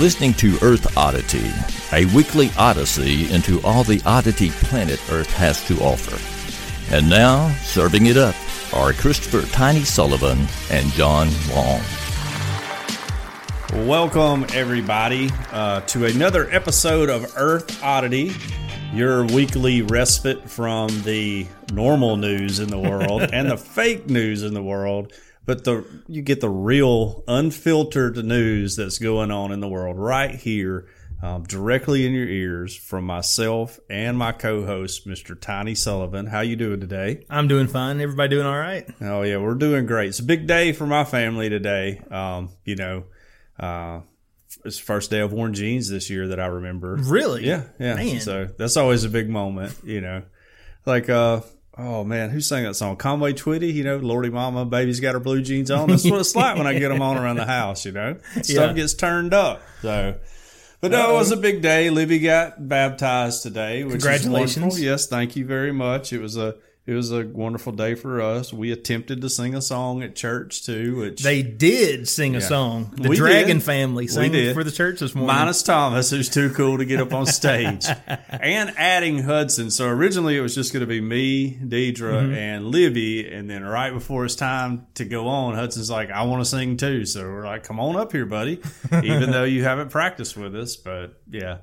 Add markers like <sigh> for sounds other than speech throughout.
listening to Earth Oddity, a weekly odyssey into all the oddity planet Earth has to offer. And now, serving it up are Christopher Tiny Sullivan and John Long. Welcome, everybody, uh, to another episode of Earth Oddity, your weekly respite from the normal news in the world <laughs> and the fake news in the world. But the you get the real, unfiltered news that's going on in the world right here, um, directly in your ears from myself and my co-host, Mr. Tiny Sullivan. How you doing today? I'm doing fine. Everybody doing all right? Oh yeah, we're doing great. It's a big day for my family today. Um, you know, uh, it's the first day I've worn jeans this year that I remember. Really? Yeah, yeah. Man. So that's always a big moment, you know. Like, uh, oh man, who sang that song? Conway Twitty, you know, Lordy Mama, baby's got her blue jeans on. That's what it's like when I get them on around the house, you know. <laughs> Stuff Yeah. gets turned up. So, but no, it was a big day. Libby got baptized today, which Congratulations. Yes, thank you very much. It was a it was a wonderful day for us. We attempted to sing a song at church too, which They did sing a song. The We Dragon did. family sang did. for the church this morning. Minus Thomas, who's too cool to get up on stage, <laughs> and adding Hudson. So originally it was just going to be me, Deidre, Mm-hmm. and Libby, and then right before it's time to go on, Hudson's like, "I want to sing too." So we're like, "Come on up here, buddy," <laughs> even though you haven't practiced with us. But yeah,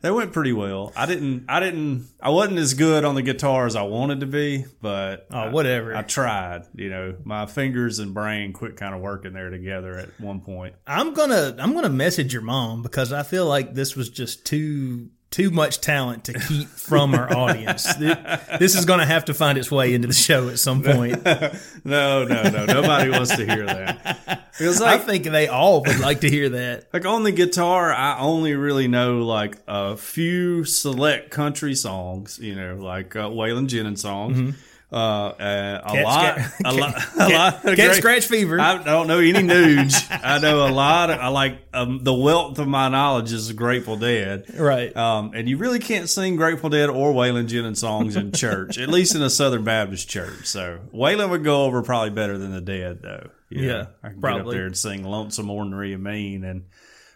they went pretty well. I didn't, I didn't, I wasn't as good on the guitar as I wanted to be, but Oh, I- whatever. I tried. You know, my fingers and brain quit kind of working there together at one point. I'm gonna I'm gonna message your mom because I feel like this was just too too much talent to keep from our audience. <laughs> This is gonna have to find its way into the show at some point. <laughs> No, no, no. Nobody wants to hear that. Because I think they all would like to hear that. like on the guitar, I only really know like a few select country songs. You know, like uh, Waylon Jennings songs. Uh, uh, a lot, sca- a lot, a lot. great- scratch fever. I don't know any nudes. <laughs> I know a lot. Of, I like um, the wealth of my knowledge is Grateful Dead. right. Um, and you really can't sing Grateful Dead or Waylon Jennings songs in church, at least in a Southern Baptist church. So Waylon would go over probably better than the Dead, though. You Yeah, know, I can get up there and sing "Lonesome Ornery and Mean," and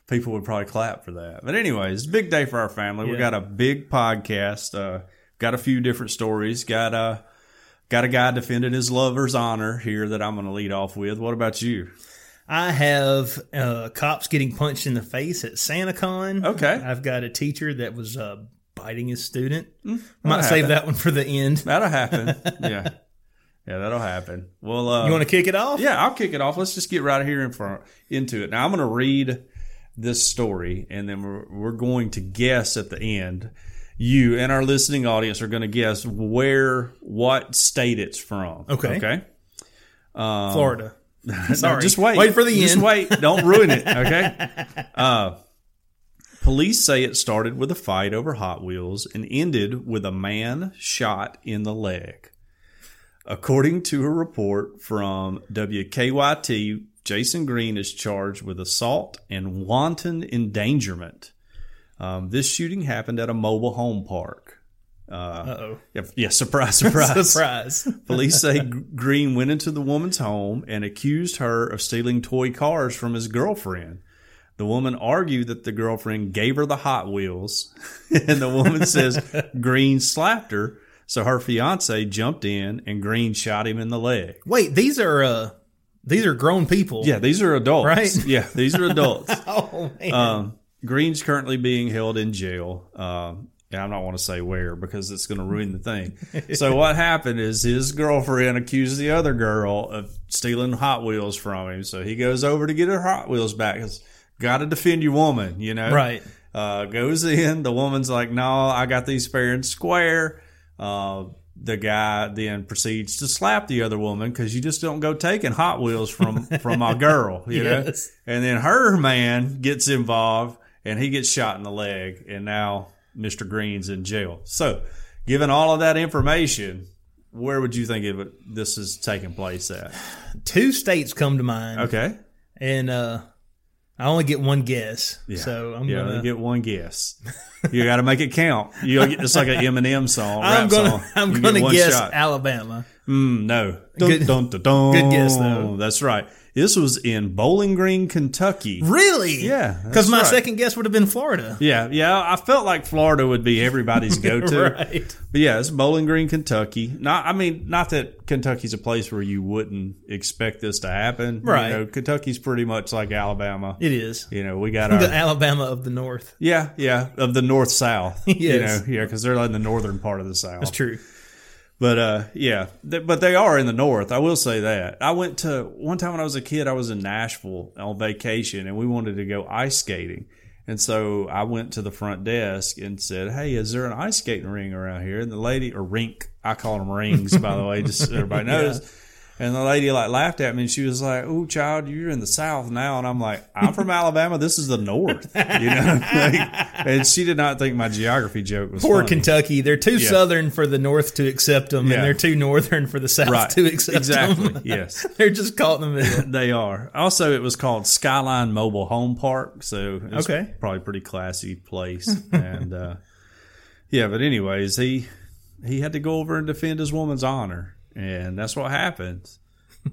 people would probably clap for that. But anyways, big day for our family. We got a big podcast. Uh, got a few different stories. Got a got a guy defending his lover's honor here that I'm going to lead off with. What about you? I have uh, cops getting punched in the face at SantaCon. Okay. I've got a teacher that was uh, biting his student. Might that'll save happen. that one for the end. That'll happen. <laughs> yeah, yeah, that'll happen. Well, uh, You want to kick it off? Yeah, I'll kick it off. Let's just get right here in front into it. Now I'm going to read this story, and then we're, we're going to guess at the end. You and our listening audience are going to guess where, what state it's from. Okay. Okay. Um, Florida. <laughs> no, Sorry. just wait. Wait for the just end. wait. Don't ruin it. <laughs> Okay. Uh, police say it started with a fight over Hot Wheels and ended with a man shot in the leg. According to a report from WKYT, Jason Green is charged with assault and wanton endangerment. Um, this shooting happened at a mobile home park. Uh, Uh-oh. yeah, yeah, surprise, <laughs> surprise. Surprise. <laughs> Police say Green went into the woman's home and accused her of stealing toy cars from his girlfriend. The woman argued that the girlfriend gave her the Hot Wheels, <laughs> and the woman says Green slapped her. So her fiance jumped in and Green shot him in the leg. Wait, these are uh these are grown people. Yeah, these are adults. Right? Yeah, these are adults. Oh man. Um, Green's currently being held in jail. Um, and I'm not want to say where because it's going to ruin the thing. <laughs> so what happened is his girlfriend accused the other girl of stealing Hot Wheels from him. So he goes over to get her Hot Wheels back. Got to defend your woman, you know. right. Uh, goes in. The woman's like, "No, I got these fair and square." Uh, the guy then proceeds to slap the other woman because you just don't go taking Hot Wheels from from my <laughs> girl, you know. And then her man gets involved and he gets shot in the leg, and now Mr. Green's in jail. So, given all of that information, where would you think it, this is taking place at? Two states come to mind, Okay. and uh, I only get one guess. yeah. So I'm yeah, gonna get one guess. You got to make it count. You get, it's like an Eminem song. <laughs> I'm gonna song. I'm You gonna guess shot. Alabama. Mm, no. Dun, Good- dun, dun. good guess, though. That's right. This was in Bowling Green, Kentucky. Really? Yeah, Because my right. second guess would have been Florida. Yeah, yeah. I felt like Florida would be everybody's <laughs> go-to. Right. But yeah, it's Bowling Green, Kentucky. Not, I mean, not that Kentucky's a place where you wouldn't expect this to happen. Right. You know, Kentucky's pretty much like Alabama. It is. You know, we got <laughs> our The Alabama of the North. yeah, yeah, of the north south. <laughs> You know, yeah, because they're in the northern part of the south. That's true. But uh, yeah, th- but they are in the north. I will say that. I went to one time when I was a kid. I was in Nashville on vacation, and we wanted to go ice skating. And so I went to the front desk and said, "Hey, is there an ice skating ring around here?" And the lady, or rink, I call them rings, by the way, just so everybody <laughs> knows. And the lady like laughed at me, and she was like, "Oh, child, you're in the South now." And I'm like, "I'm from <laughs> Alabama. This is the North," you know. <laughs> Like, and she did not think my geography joke was Poor funny. Kentucky. They're too Yeah. southern for the North to accept them, Yeah. and they're too northern for the South Right. to accept exactly. them. <laughs> Exactly. yes. they're just caught in the middle. They are. Also, it was called Skyline Mobile Home Park, so it's Okay. probably a pretty classy place. and uh, yeah, but anyways, he he had to go over and defend his woman's honor, and that's what happens.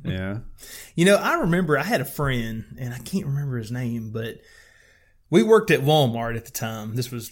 Yeah, <laughs> You know, I remember I had a friend, and I can't remember his name, but we worked at Walmart at the time. This was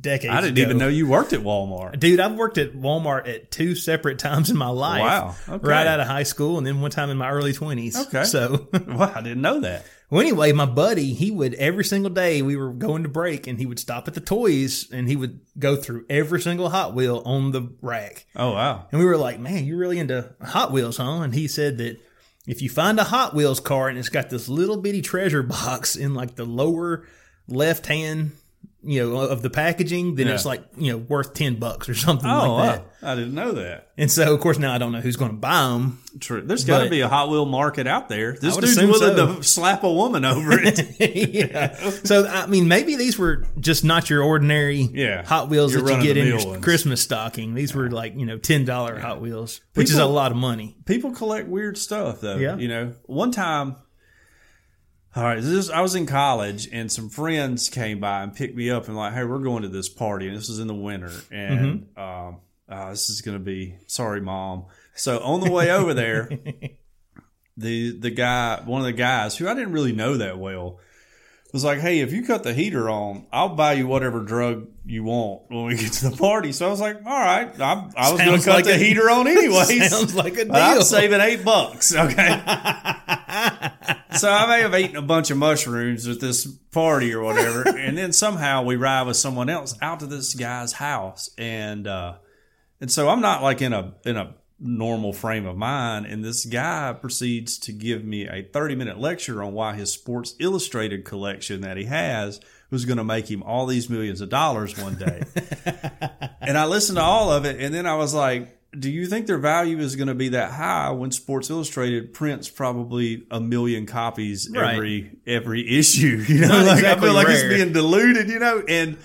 decades. I didn't ago. even know you worked at Walmart. Dude, I've worked at Walmart at two separate <laughs> times in my life. Wow. Okay. Right out of high school, and then one time in my early twenties. Okay. So, <laughs> Well, I didn't know that. Well, anyway, my buddy, he would every single day we were going to break, and he would stop at the toys, and he would go through every single Hot Wheel on the rack. Oh wow. And we were like, man, you're really into Hot Wheels, huh? And he said that if you find a Hot Wheels car and it's got this little bitty treasure box in like the lower left hand, you know, of the packaging, then Yeah. it's like, you know, worth 10 bucks or <laughs> something Oh, like that. wow. I didn't know that. And so, of course, now I don't know who's going to buy them. True. There's got to be a Hot Wheel market out there. This dude's willing so. to slap a woman over it. <laughs> yeah. So, I mean, maybe these were just not your ordinary Yeah. Hot Wheels that you get in your ones. Christmas stocking. These were like, you know, $10 Hot Wheels, which is a lot of money. people collect weird stuff though. Yeah. You know, one time, all right, this is, I was in college and some friends came by and picked me up and like, hey, we're going to this party and this was in the winter and um, uh, this is going to be sorry, mom. So on the way over there, <laughs> the the guy, one of the guys who I didn't really know that well. Was like, hey, if you cut the heater on, I'll buy you whatever drug you want when we get to the party. So I was like, all right, I, I was going to cut like the a- heater on anyways. <laughs> Sounds like a deal. I'm saving eight bucks. Okay. <laughs> so I may have eaten a bunch of mushrooms at this party or whatever, <laughs> and then somehow we ride with someone else out to this guy's house, and uh, and so I'm not like in a in a normal frame of mind, and this guy proceeds to give me a 30 minute lecture on why his Sports Illustrated collection that he has was going to make him all these millions of dollars one day. <laughs> and I listened to all of it, and then I was like, do you think their value is going to be that high when Sports Illustrated prints probably a million copies Right. every every issue? <laughs> You know, like exactly I feel like rare. it's being diluted. You know, and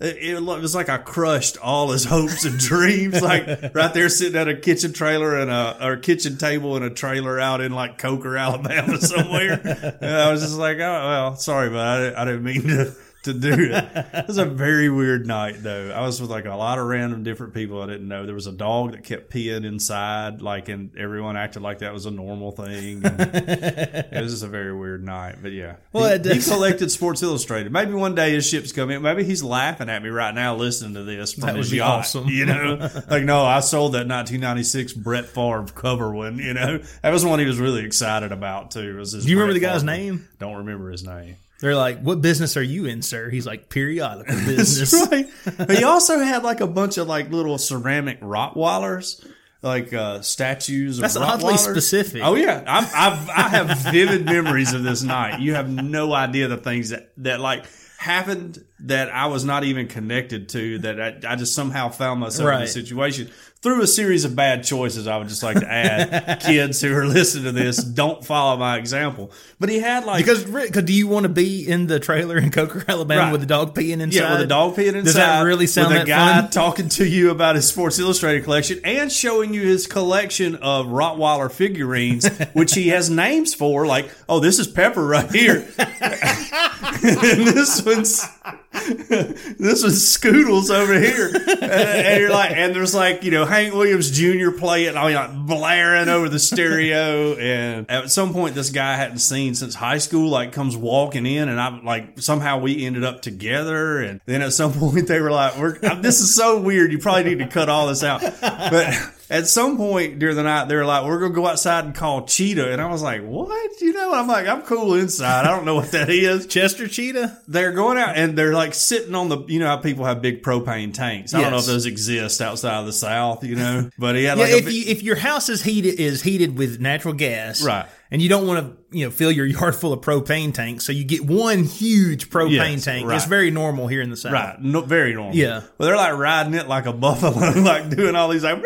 it, it was like I crushed all his hopes and <laughs> dreams. Like right there, sitting at a kitchen trailer and a or kitchen table in a trailer out in like Coker, Alabama, <laughs> somewhere. and I was just like, oh well, sorry, but I, I didn't mean to. To do it. It was a very weird night, though. I was with like a lot of random different people I didn't know. There was a dog that kept peeing inside, like, and everyone acted like that was a normal thing. <laughs> It was just a very weird night, but yeah. Well, he, he collected Sports Illustrated. Maybe one day his ship's coming. Maybe he's laughing at me right now listening to this from That his yacht. awesome. You know, <laughs> like no, I sold that 1996 Brett Favre cover one. You know, that was one he was really excited about too. Was his Do you remember Brett the guy's Favre. name? Don't remember his name. They're like, "What business are you in, sir?" He's like, "Periodical <laughs> business." Right. <laughs> But he also had like a bunch of like little ceramic Rottweilers, like uh, statues. Of That's oddly specific. Oh yeah, I'm, I've, I have vivid memories of this night. You have no idea the things that that like happened that I was not even connected to that I, I just somehow found myself in Right. a situation through a series of bad choices. I would just like to add <laughs> kids who are listening to this, don't follow my example. But he had like, Because, because do you want to be in the trailer in Coker, Alabama Right. with the dog peeing inside? yeah, with a dog peeing inside. Does that really sound with a that guy fun? talking to you about his Sports Illustrated collection and showing you his collection of Rottweiler figurines, <laughs> which he has names for, like, oh, this is Pepper right here, <laughs> and this one's this was Scoodles over here, <laughs> and, and you're like, and there's like you know Hank Williams Jr. playing, I mean, like blaring over the stereo, and at some point this guy I hadn't seen since high school, like comes walking in, and I'm like, somehow we ended up together, and then at some <laughs> point they were like, we're this is so weird, you probably need to cut all this out, but. At some point during the night, they're like, "We're gonna go outside and call Cheetah," and I was like, "What?" You know, I'm like, "I'm cool inside. I don't know what that is." Chester Cheetah? they're going out and they're like sitting on the you know how people have big propane tanks. I don't know Yes. if those exist outside of the South, you know. But he had Yeah, like a if big- you if your house is heated is heated with natural gas, Right. And you don't want to you know fill your <laughs> yard full of propane tanks, so you get one huge propane Yes, tank. right. It's very normal here in the south. right, no, very normal. Yeah. Well, they're like riding it like a buffalo, <laughs> like doing all these like <laughs>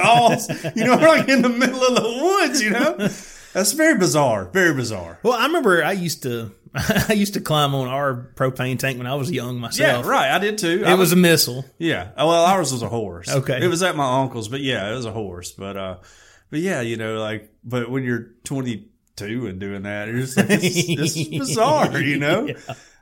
calls. You know, like in the middle of the woods. You know, that's very bizarre. Very bizarre. Well, I remember I used to I used to climb on our propane tank when I was young myself. Yeah, right. I did too. It was a missile. Yeah. Well, ours was a horse. Okay. It was at my uncle's, but yeah, it was a horse. But uh, but yeah, you know, like, but when you're 22 and doing that, you're just like, this this is <laughs> bizarre, you know.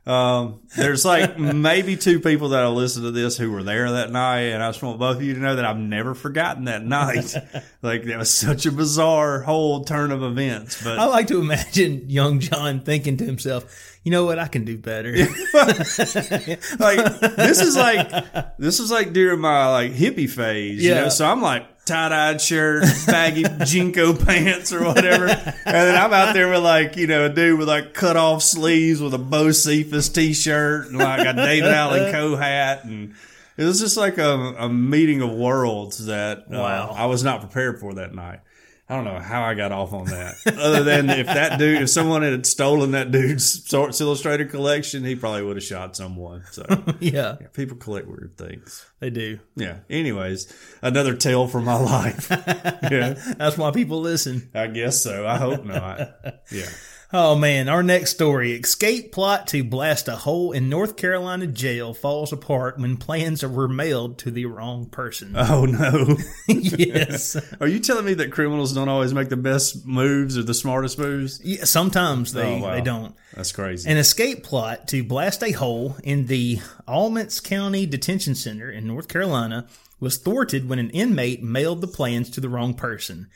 Um, there's like maybe two people that'll listen to this who were there that night, and I just want both of you to know that I've never forgotten that night. <laughs> like that was such a bizarre whole turn of events. But I like to imagine young John thinking to himself, "You know what? I can do better." <laughs> like this is like this is like during my like hippie phase, you know. So I'm like tie dyed shirt, baggy <laughs> JNCO pants or whatever, and then I'm out there with like you know a dude with like cut off sleeves with a Bocephus t shirt and like a David Allan <laughs> Coe hat, and it was just like a, a meeting of worlds that uh, Wow. I was not prepared for that night. I don't know how I got off on that. Other than if that dude, if someone had stolen that dude's Sports Illustrated collection, he probably would have shot someone. So <laughs> yeah, people collect weird things. they do. Yeah. Anyways, another tale from my life. <laughs> yeah. That's why people listen. I guess so. I hope not. <laughs> Yeah. Oh man, our next story. Escape plot to blast a hole in North Carolina jail falls apart when plans were mailed to the wrong person. Oh no. <laughs> yes. Are you telling me that criminals don't always make the best moves or the smartest moves? Yeah, sometimes they, Oh, wow. they don't. That's crazy. An escape plot to blast a hole in the Alamance County Detention Center in North Carolina was thwarted when an inmate mailed the plans to the wrong person.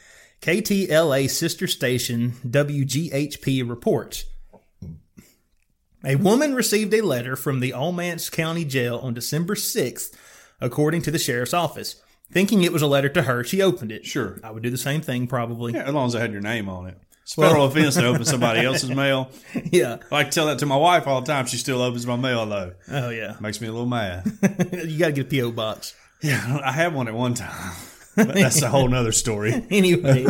KTLA sister station WGHP reports. A woman received a letter from the Alamance County Jail on December 6th, according to the sheriff's office. Thinking it was a letter to her, she opened it. Sure. I would do the same thing, probably. yeah, as long as I had your name on it. It's federal offense to open somebody else's <laughs> mail. yeah. I tell that to my wife all the time. She still opens my mail though. Oh, yeah. Makes me a little mad. <laughs> you got to get a P.O. box. Yeah, I had one at one time. But that's a whole nother story. <laughs> Anyway,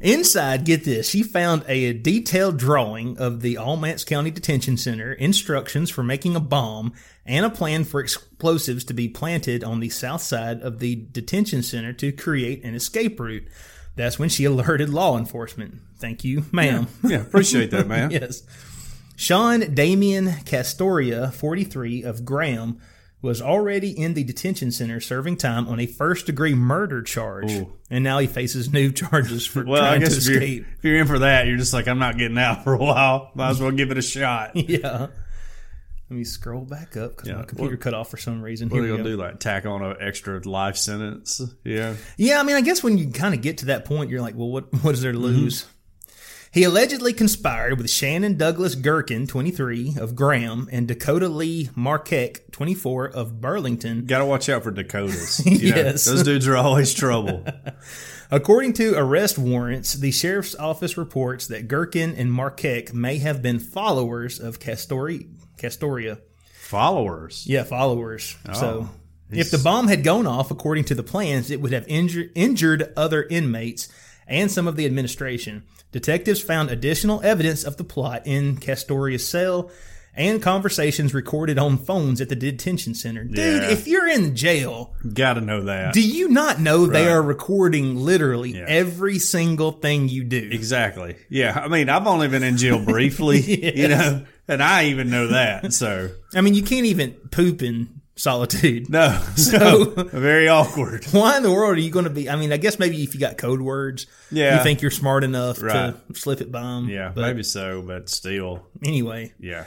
inside, get this. She found a detailed drawing of the Alamance County Detention Center, instructions for making a bomb, and a plan for explosives to be planted on the south side of the detention center to create an escape route. That's when she alerted law enforcement. Thank you, ma'am. Yeah, appreciate that, ma'am. <laughs> yes. Sean Damien Castoria, 43, of Graham, was already in the detention center serving time on a first degree murder charge. And now he faces new <laughs> charges for Well, I trying to guess if you're, escape. if you're in for that, you're just like, I'm not getting out for a while. Might as well give it a shot. <laughs> Yeah. Let me scroll back up because Yeah. my computer What- cut off for some reason. What Here are you gonna do? Like tack on an extra life sentence? Yeah. Yeah, I mean, I guess when you kind of get to that point, you're like, well, what what is there to Mm-hmm. He allegedly conspired with Shannon Douglas Gherkin, 23, of Graham, and Dakota Lee Marquette, 24, of Burlington, Got to watch out for Dakotas. <laughs> You know, Yes. those dudes are always trouble. <laughs> According to arrest warrants, the sheriff's office reports that Gherkin and Marquette may have been followers of Castori- Castoria. Followers. Yeah, followers. Oh. so, he's- if the bomb had gone off according to the plans, it would have injured, injured other inmates and some of the administration. Detectives found additional evidence of the plot in Castoria's cell and conversations recorded on phones at the detention center. Dude, Yeah. if you're in jail, Got to know that. do you not know they are recording literally Yeah. every single thing you do? exactly. Yeah. I mean, I've only been in jail briefly, <laughs> you know, and I even know that. So, I mean, you can't even poop in solitude. <laughs> no. So, very awkward. Why in the world are you going to be? I mean, I guess maybe if you got code words, Yeah. you think you're smart enough Right. to slip it by them. Yeah. maybe so, but still. anyway, Yeah.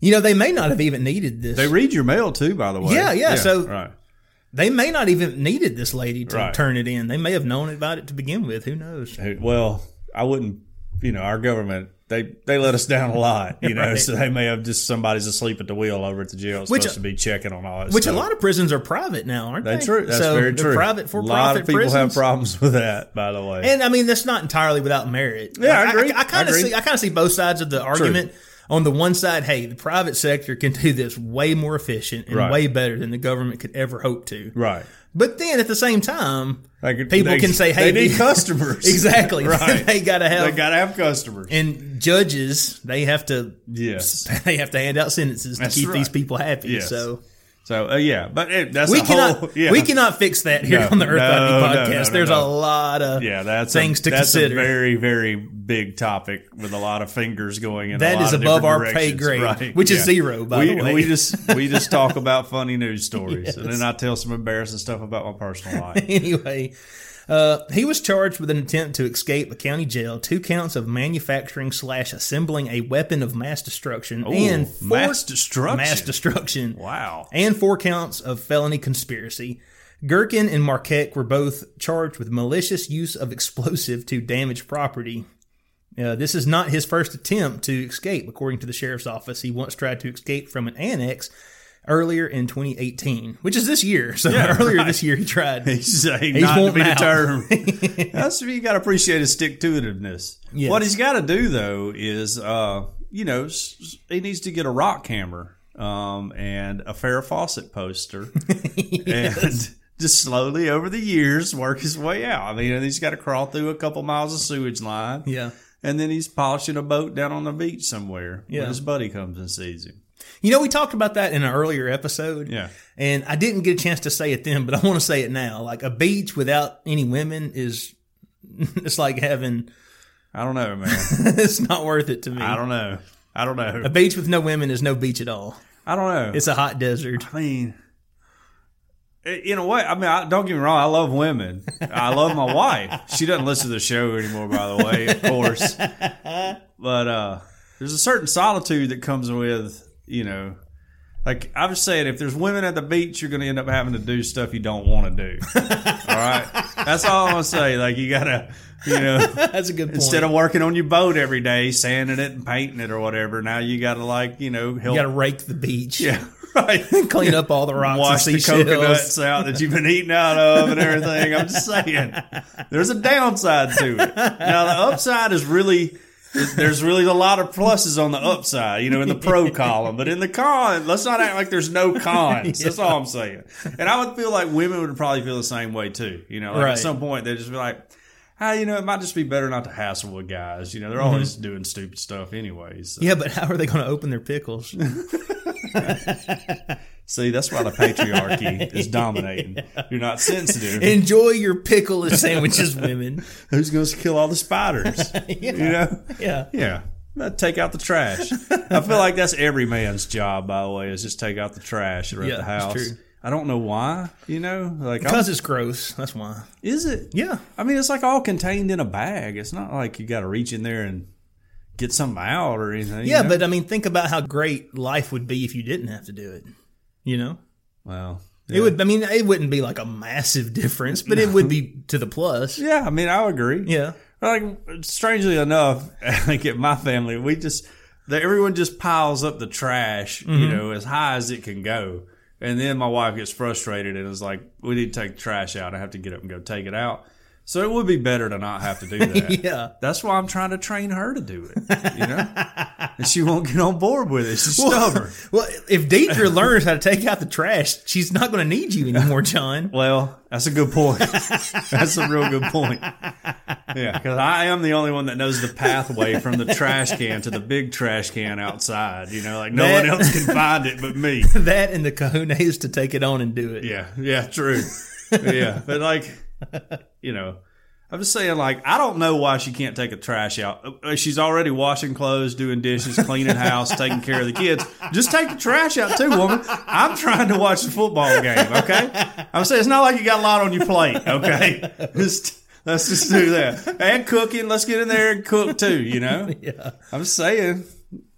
you know, they may not have even needed this. They read your mail too, by the way. Yeah, yeah, so- right. they may not even needed this lady to Right. turn it in. They may have known about it to begin with. Who knows? Well, I wouldn't. You know, our government they they let us down a lot. <laughs> You know, Right. so they may have just somebody's asleep at the wheel over at the jail. Which- supposed to be checking on all that. Which stuff. a lot of prisons are private now, aren't they? That's true. That's so very they're true. Private for a lot of people have prisons. problems <laughs> with that. By the way, And I mean, that's not entirely without merit. Yeah, I agree. I, I kind of see. I kind of see both sides of the argument. On the one side, hey, the private sector can do this way more efficient and Right. way better than the government could ever hope to. right? But then at the same time, could- people they- can say, "Hey, they need <laughs> customers." exactly, <laughs> right? they got to have they got to have customers. and judges. They have to yes. <laughs> they have to hand out sentences to keep right. these people happy. Yes. So So uh, yeah, but it, that's we a cannot whole, yeah. we cannot fix that here No, on the Earth no, no, podcast. no, There's a lot of Yeah, that's things a, to that's consider. a very, very big topic with a lot of fingers going in. That a lot is above our pay grade, right. which is zero, by we, the way. We just we just talk about funny news <laughs> stories, and then I tell some embarrassing stuff about my personal life. <laughs> anyway, uh, he was charged with an attempt to escape a county jail, two counts of manufacturing slash assembling a weapon of mass destruction, and four, mass destruction. mass destruction, wow. and four counts of felony conspiracy. Gherkin and Marquette were both charged with malicious use of explosive to damage property. Uh, this is not his first attempt to escape, according to the sheriff's office. He once tried to escape from an annex earlier in 2018, which is this year. So Yeah, <laughs> earlier right. this year, he tried. <laughs> He's saying He's not to be out. deterred. That's you got to appreciate his stick to itiveness. Yes. What he's got to do though is, uh, you know, he needs to get a rock hammer um, and a Farrah Fawcett poster, <laughs> and just slowly over the years work his way out. I mean, he's got to crawl through a couple miles of sewage line, Yeah. and then he's polishing a boat down on the beach somewhere. Yeah. when his buddy comes and sees him. You know, we talked about that in an earlier episode. Yeah. And I didn't get a chance to say it then, but I want to say it now. Like a beach without any women is, <laughs> it's like having, I don't know, man. <laughs> it's not worth it to me. I don't know. I don't know. A beach with no women is no beach at all. I don't know. It's a hot desert. I mean, in a way, I mean, I, don't get me wrong. I love women. I love my <laughs> wife. She doesn't listen to the show anymore, by the way, of course. But uh, there's a certain solitude that comes with, you know, like I was saying, if there's women at the beach, you're going to end up having to do stuff you don't want to do. <laughs> all right, that's all I'm going to say. Like you gotta, you know. <laughs> That's a good point. Instead of working on your boat every day, sanding it and painting it or whatever, now you got to like you know help. you got to rake the beach. yeah, <laughs> right. Clean up all the rocks Wash and the coconuts out that you've been eating out of and everything. I'm just saying, there's a downside to it. Now the upside is really. There's really a lot of pluses on the upside, you know, in the pro <laughs> column, but in the con, let's not act like there's no cons. That's all I'm saying. And I would feel like women would probably feel the same way too. You know, like Right. at some point they'd just be like, ah, you know, it might just be better not to hassle with guys. You know, they're Mm-hmm. always doing stupid stuff anyways. So- Yeah, but how are they going to open their pickles? <laughs> See, that's why the patriarchy is dominating. You're not sensitive. Enjoy your pickle and sandwiches, <laughs> women. Who's going to kill all the spiders? <laughs> You know? Yeah. Yeah. Take out the trash. I feel like that's every man's job, by the way, is just take out the trash around Yeah, the house. true. I don't know why, you know? Like, I'm- Because it's gross. That's why. is it? Yeah. I mean, it's like all contained in a bag. It's not like you got to reach in there and get something out or anything. Yeah, you know? but I mean, think about how great life would be if you didn't have to do it. You know? well, It would, I mean, it wouldn't be like a massive difference, but it would be to the plus. yeah, I mean, I agree. Yeah. Like strangely enough, <laughs> like at my family, we just that everyone just piles up the trash, Mm-hmm. you know, as high as it can go. And then my wife gets frustrated and is like, "We need to take the trash out. I have to get up and go take it out." So it would be better to not have to do <laughs> that. Yeah. That's why I'm trying to train her to do it. You know, and she won't get on board with it. She's <laughs> stubborn. Well, if Deidre learns how to take out the trash, she's not going to need you anymore, <laughs> John. Well, that's a good point. that's a real good point. Yeah, because I am the only one that knows the pathway from the trash can to the big trash can outside. You know, like no That- one else can find it but me. that and the cojones to take it on and do it. Yeah, yeah, true. yeah, but like, <laughs> you know, I'm just saying, like, I don't know why she can't take a trash out. Uh, She's already washing clothes, doing dishes, cleaning house, <laughs> taking care of the kids. Just take the trash out too, woman. I'm trying to watch the football game. Okay, I'm saying it's not like you got a lot on your plate. Okay, <laughs> just. Let's just do that. And cooking. Let's get in there and cook too, you know? Yeah. I'm saying,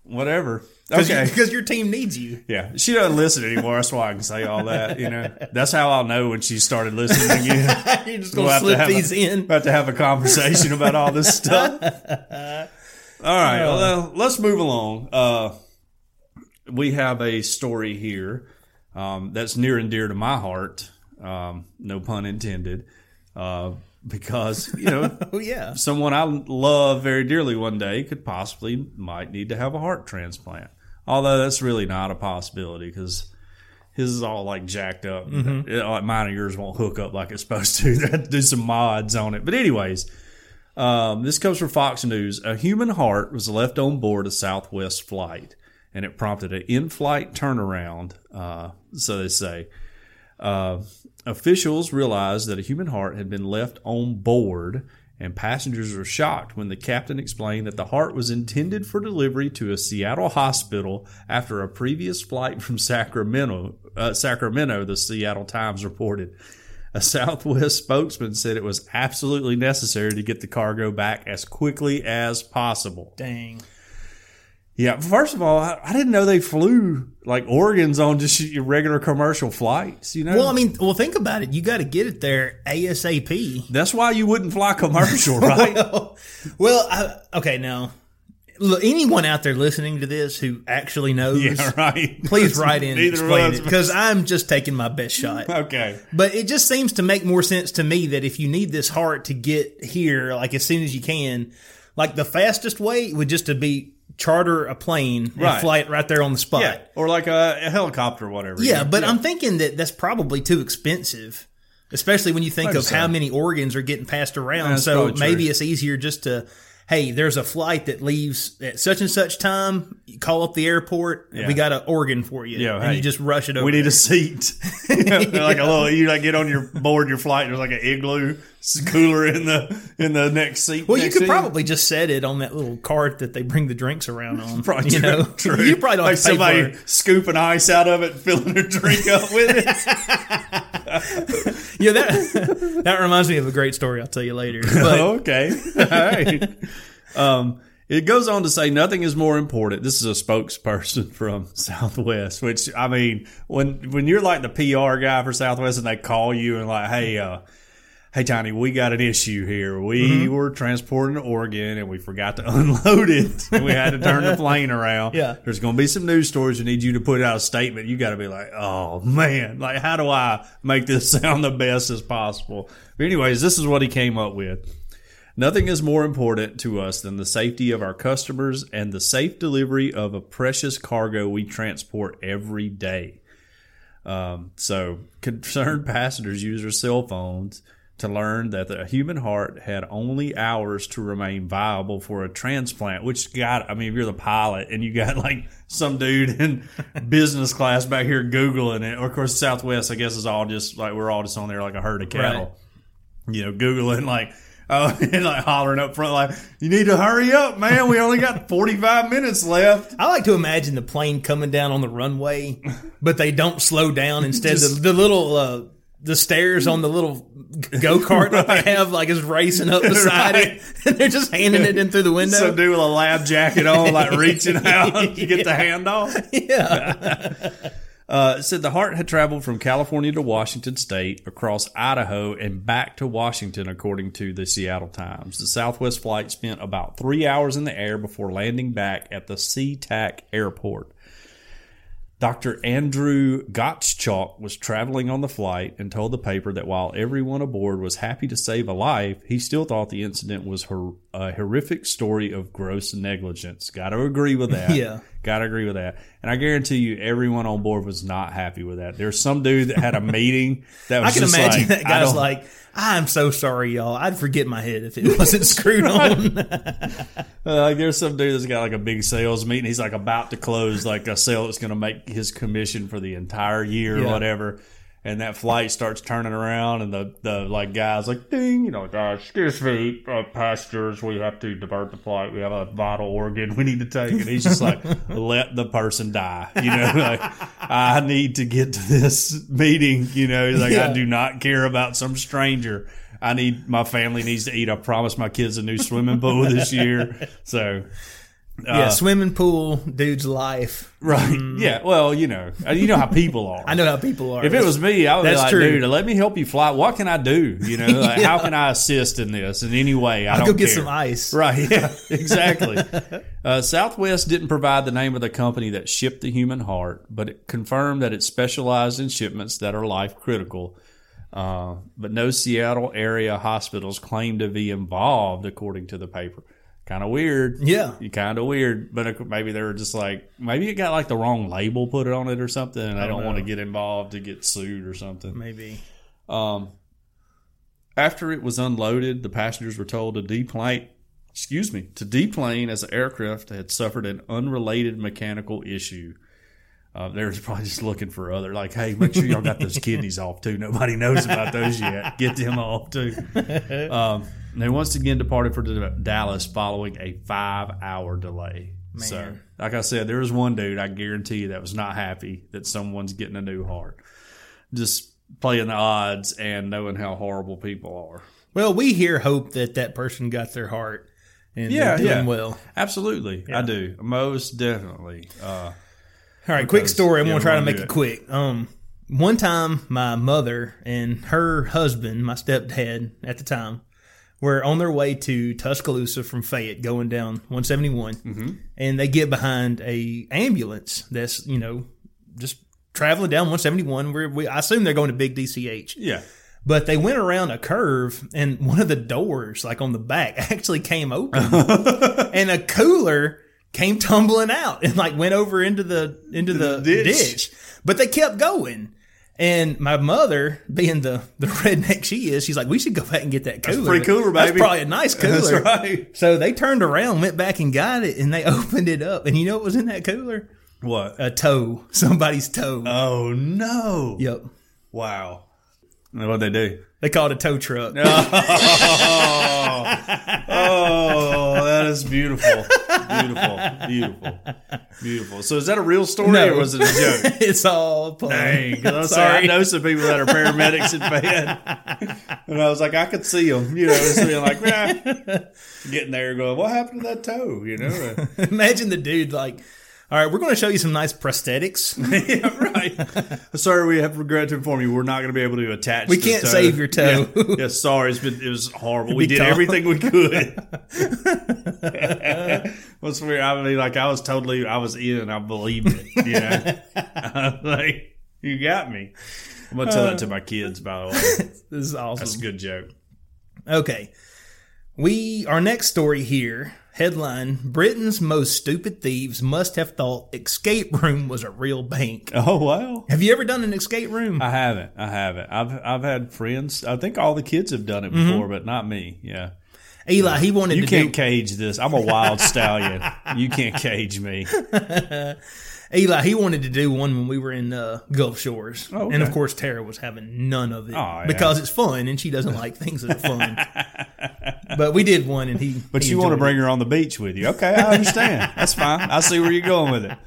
whatever. Because Okay. <laughs> your team needs you. Yeah, she doesn't listen anymore. That's why I can say all that. You know, <laughs> that's how I'll know when she started listening <laughs> again. You're just We'll gonna to slip these a, in. About to have a conversation about all this stuff. All right, well, uh, let's move along. Uh, we have a story here um, that's near and dear to my heart. Um, no pun intended, uh, because you know Oh yeah. someone I love very dearly one day could possibly might need to have a heart transplant. Although that's really not a possibility because his is all like jacked up. It- like mine and yours won't hook up like it's supposed to. <laughs> They do some mods on it. But anyways, um, this comes from Fox News. A human heart was left on board a Southwest flight, and it prompted an in-flight turnaround. Uh, so they say. Uh, officials realized that a human heart had been left on board, and passengers were shocked when the captain explained that the heart was intended for delivery to a Seattle hospital after a previous flight from Sacramento. Uh, Sacramento, the Seattle Times reported. A Southwest spokesman said it was absolutely necessary to get the cargo back as quickly as possible. Dang. Yeah, first of all, I, I didn't know they flew like organs on just your regular commercial flights. You know, Well, I mean, well, think about it. You got to get it there ASAP. That's why you wouldn't fly commercial, <laughs> right? Well, I, okay, now, look, anyone out there listening to this who actually knows, yeah, right. please write in and explain it because I'm just taking my best shot. <laughs> Okay. But it just seems to make more sense to me that if you need this heart to get here, like as soon as you can, like the fastest way would just to be charter a plane and Right. fly it right there on the spot. Yeah, or like a, a helicopter or whatever. Yeah, but I'm thinking that that's probably too expensive, especially when you think of so. how many organs are getting passed around. That's so probably true. maybe it's easier just to, hey, there's a flight that leaves at such and such time. You call up the airport. Yeah. We got an organ for you. Yeah, and hey, you just rush it over. we need there. a seat. <laughs> like a little, you like get on your board your flight. There's like an igloo cooler in the in the next seat. Well, you could to probably just set it on that little cart that they bring the drinks around on. Probably you true, know, <laughs> true. you probably don't like have to pay somebody scooping ice out of it, and <laughs> filling their drink up with it. Yeah, that <laughs> that reminds me of a great story. I'll tell you later. <laughs> But okay. All right. Um, it goes on to say nothing is more important. This is a spokesperson <laughs> from Southwest, which I mean, when when you're like the PR guy for Southwest and they call you and like, hey, uh, hey Tiny, we got an issue here. We Mm-hmm. were transporting to Oregon and we forgot to <laughs> unload it. And we had to turn the plane around. Yeah. There's going to be some news stories. We need you to put out a statement. You got to be like, oh man, like how do I make this <laughs> sound the best as possible? But anyways, this is what he came up with. Nothing is more important to us than the safety of our customers and the safe delivery of a precious cargo we transport every day. Um, so, concerned <laughs> passengers use their cell phones to learn that the human heart had only hours to remain viable for a transplant. Which, God, I mean, if you're the pilot and you got <laughs> like some dude in <laughs> business class back here googling it, or of course, Southwest, I guess, is all just like we're all just on there like a herd of cattle you know, Googling <laughs> like, oh, and like hollering up front, like, you need to hurry up, man. We only got 45 minutes left. I like to imagine the plane coming down on the runway, but they don't slow down. Instead, the, the little uh, the stairs on the little go kart that they have like is racing up beside it, <laughs> and they're just handing it in through the window. Some dude with a lab jacket on, like <laughs> reaching out to get the handoff. yeah, <laughs> Uh, said the heart had traveled from California to Washington State, across Idaho, and back to Washington, according to the Seattle Times. The Southwest flight spent about three hours in the air before landing back at the SeaTac airport. Dr. Andrew Gottschalk was traveling on the flight and told the paper that while everyone aboard was happy to save a life, he still thought the incident was hor- a horrific story of gross negligence. Got to agree with that. <laughs> Yeah. Got to agree with that. And I guarantee you, everyone on board was not happy with that. There's some dude that had a <laughs> meeting that was I can just imagine like, that I guy's don't- like, I'm so sorry, y'all. I'd forget my head if it wasn't <laughs> screwed on. Uh, like there's some dude that's got like a big sales meeting. He's like about to close like a sale that's going to make his commission for the entire year or whatever. And that flight starts turning around, and the, the like guys like ding, you know, uh, excuse me, uh, passengers, we have to divert the flight. We have a vital organ we need to take, and he's just like, <laughs> let the person die. You know, <laughs> like I need to get to this meeting. You know, he's like I do not care about some stranger. I need my family needs to eat. I promised my kids a new swimming pool this year. <laughs> So, yeah, swimming pool, dude's life. right, yeah. Well, you know, uh, you know how people are. <laughs> I know how people are. If it was me, I would be That's like, true. dude, let me help you fly. What can I do? You know, like, <laughs> how can I assist in this in any way? I I'll don't go get care. some ice. Right. Yeah. <laughs> Exactly. uh, Southwest didn't provide the name of the company that shipped the human heart, but it confirmed that it specialized in shipments that are life critical. Uh, but no Seattle area hospitals claim to be involved, according to the paper. Kind of weird. Yeah. Kind of weird, but maybe they were just like maybe it got like the wrong label put on it or something, and they don't want to get involved to get sued or something. Maybe. Um, after it was unloaded, the passengers were told to deplane. Excuse me, to deplane as the aircraft had suffered an unrelated mechanical issue. Uh, they were <laughs> probably just looking for other, like, hey, make sure y'all got those kidneys off too. Nobody knows about those yet. Get them off too. <laughs> Um, they once again departed for Dallas following a five-hour delay. So, like I said, there was one dude I guarantee you that was not happy that someone's getting a new heart. Just playing the odds and knowing how horrible people are. Well, we here hope that that person got their heart and Yeah, they're doing yeah. well. Absolutely, I do most definitely. Uh, All right, quick story. I'm to try to make it it. quick. Um, one time, my mother and her husband, my stepdad at the time, were on their way to Tuscaloosa from Fayette, going down 171, Mm-hmm. and they get behind a ambulance that's you know just traveling down 171. Where we, I assume they're going to Big DCH, yeah, but they went around a curve, and one of the doors, like on the back, <laughs> actually came open, <laughs> and a cooler came tumbling out and like went over into the into the, ditch. ditch. But they kept going. And my mother, being the, the <laughs> redneck she is, she's like, "We should go back and get that cooler. pretty cooler, That's baby." probably a nice <laughs> cooler." that's right. So they turned around, went back and got it, and they <laughs> opened it up. And you know what was in that cooler? What? A toe, somebody's toe. oh no! yep, Wow. What they do? they called it a tow truck. Oh, that is beautiful, beautiful, beautiful, beautiful. So, is that a real story No. or was it a joke? <laughs> it's all planned. Dang, I <laughs> saying, I know some people that are paramedics in bed, <laughs> and I was like, I could see them, you know, just being like, getting there, going, what happened to that toe, you know? Imagine the dude like, all right, we're going to show you some nice prosthetics. <laughs> yeah, right. Sorry, we have regret to inform you, we're not going to be able to attach. We can't toe. save your toe. Yeah, yeah, sorry, it's been it was horrible. We did tough. everything we could. <laughs> What's weird? I mean, like I was totally, I was in, I believed it. You know, <laughs> like you got me. I'm gonna tell that to my kids. By the way, this is awesome. that's a good joke. Okay. We our next story here, headline Britain's most stupid thieves must have thought escape room was a real bank. <laughs> Oh wow. Have you ever done an escape room? I haven't. I haven't. I've I've had friends. I think all the kids have done it before, but not me. Yeah. Eli, he wanted You to can't do cage this. I'm a wild stallion. <laughs> You can't cage me. <laughs> Eli, he wanted to do one when we were in uh, Gulf Shores. Oh, okay. And of course Tara was having none of it Oh, yeah. because it's fun and she doesn't like things that are fun. <laughs> but we did one and he But he you want to bring her on the beach with you. Okay, I understand. That's fine. I see where you're going with it.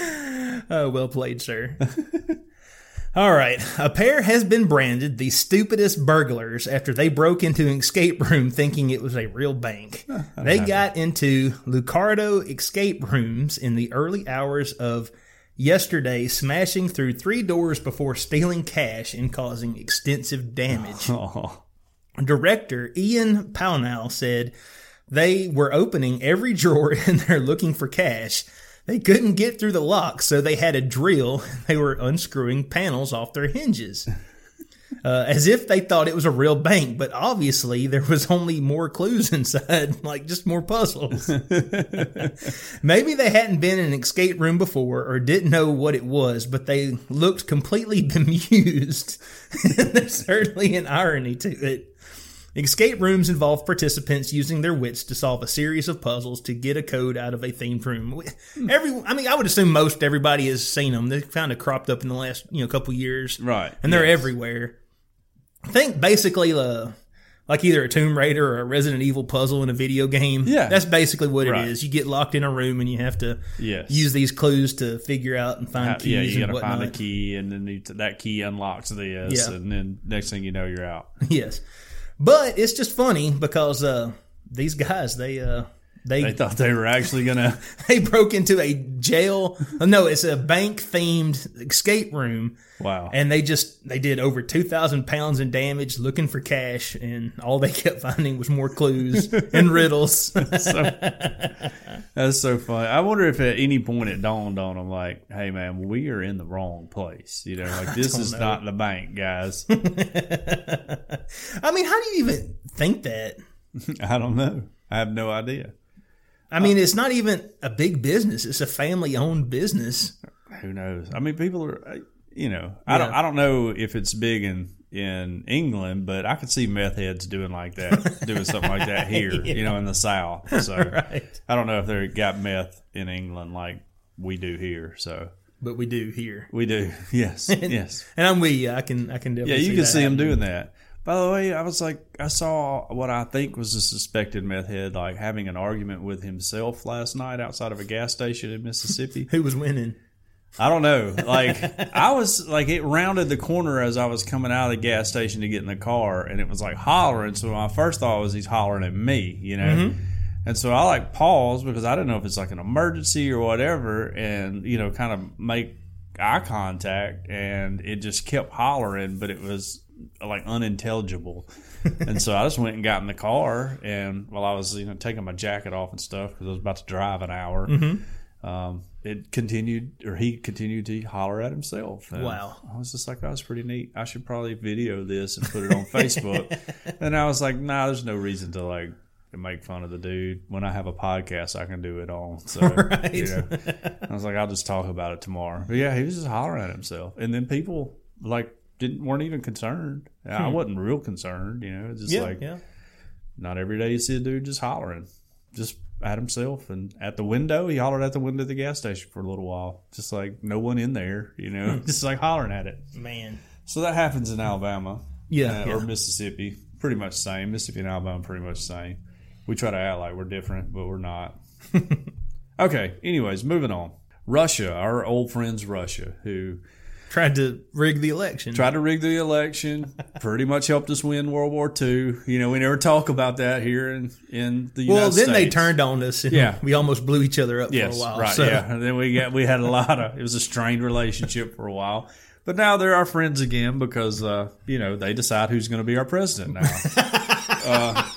it. <laughs> Oh, well played, sir. <laughs> All right. A pair has been branded the stupidest burglars after they broke into an escape room thinking it was a real bank. they got into Lucardo escape rooms in the early hours of yesterday, smashing through three doors before stealing cash and causing extensive damage. Oh, Director Ian Pownall said they were opening every <laughs> drawer in they're looking for cash. They couldn't get through the lock, so they had a drill. <laughs> They were unscrewing panels off their hinges. uh, as if they thought it was a real bank, but obviously there was only more clues <laughs> inside, like just more puzzles. Maybe they hadn't been in an escape room before or didn't know what it was, but they looked completely bemused. There's certainly an irony to it. Escape rooms involve participants using their wits to solve a series of puzzles to get a code out of a themed room. Every, I mean, I would assume most everybody has seen them. They've kind of cropped up in the last, you know, couple years, Right, And they're yes. everywhere. I think basically the like either a Tomb Raider or a Resident Evil puzzle in a video game. Yeah. that's basically what Right. it is. You get locked in a room and you have to Yes. use these clues to figure out and find Uh, keys yeah, you and got to find a key, and then that key unlocks this, Yeah. and then next thing you know, you're out. <laughs> yes, but it's just funny because uh, these guys they uh, they They thought they were actually gonna. <laughs> they broke into a jail. No, it's a bank themed escape room. Wow. And they just they did over two thousand pounds in damage looking for cash, and all they <laughs> kept finding was more clues and <laughs> riddles. That's so funny. I wonder if at any point it dawned on them, like, "Hey, man, we are in the wrong place. You know, like this is know. not the bank, guys." I mean, how do you even think that? I don't know. I have no idea. I mean, it's not even a big business; it's a family-owned business. Who knows? I mean, people are, uh, you know, I don't, I don't know if it's big in in England, but I could see meth heads doing like that, <laughs> doing something like that here, you know, in the South. So <laughs> Right. I don't know if they got meth in England like we do here. So But we do here, we do, <laughs> yes, yes. and I'm with you. I can, I can definitely. Yeah, you can that see happening. doing that. By the way, I was like, I saw what I think was a suspected meth head, like having an argument with himself last night outside of a gas station in Mississippi. <laughs> Who was winning? I don't know. Like, I was like, it rounded the corner as I was coming out of the gas station to get in the car, and it was like hollering. So my first thought was he's hollering at me, you know. Mm-hmm. And so I like pause because I didn't know if it's like an emergency or whatever, and you know, kind of make eye contact, and it just kept hollering, but it was like unintelligible. <laughs> and so I just went and got in the car, and while I was you know taking my jacket off and stuff because I was about to drive an hour, um, it continued, or he continued to holler at himself. And Wow. I was just like, that was pretty neat. I should probably video this and put it on <laughs> Facebook. and I was like, nah, there's no reason to like make fun of the dude. When I have a podcast, I can do it on. <laughs> So, Right. you know, I was like, I'll just talk about it tomorrow. But yeah, he was just hollering at himself. And then people like didn't weren't even concerned. I wasn't real concerned, you know, it's just Hmm. Yeah, like yeah. not every day you see a dude just hollering, just at himself and at the window. He hollered at the window of the gas station for a little while, just like no one in there, you know, Hmm. <laughs> just like hollering at it. Man, So that happens in Alabama, Yeah, uh, yeah. or Mississippi, pretty much the same. Mississippi and Alabama, pretty much the same. We try to act like we're different, but we're not. <laughs> okay. Anyways, moving on. Russia, our old friends, Russia, who tried to rig the election. tried to rig the election, <laughs> pretty much helped us win World War II. You know, we never talk about that here in in the well, United then they turned on us, and Yeah. we almost blew each other up Yes, for a while. right. so. Yeah, and then we got we had a lot of it was a strained relationship for a while, but now they're our friends again because uh, you know they decide who's going to be our president now. <laughs> uh,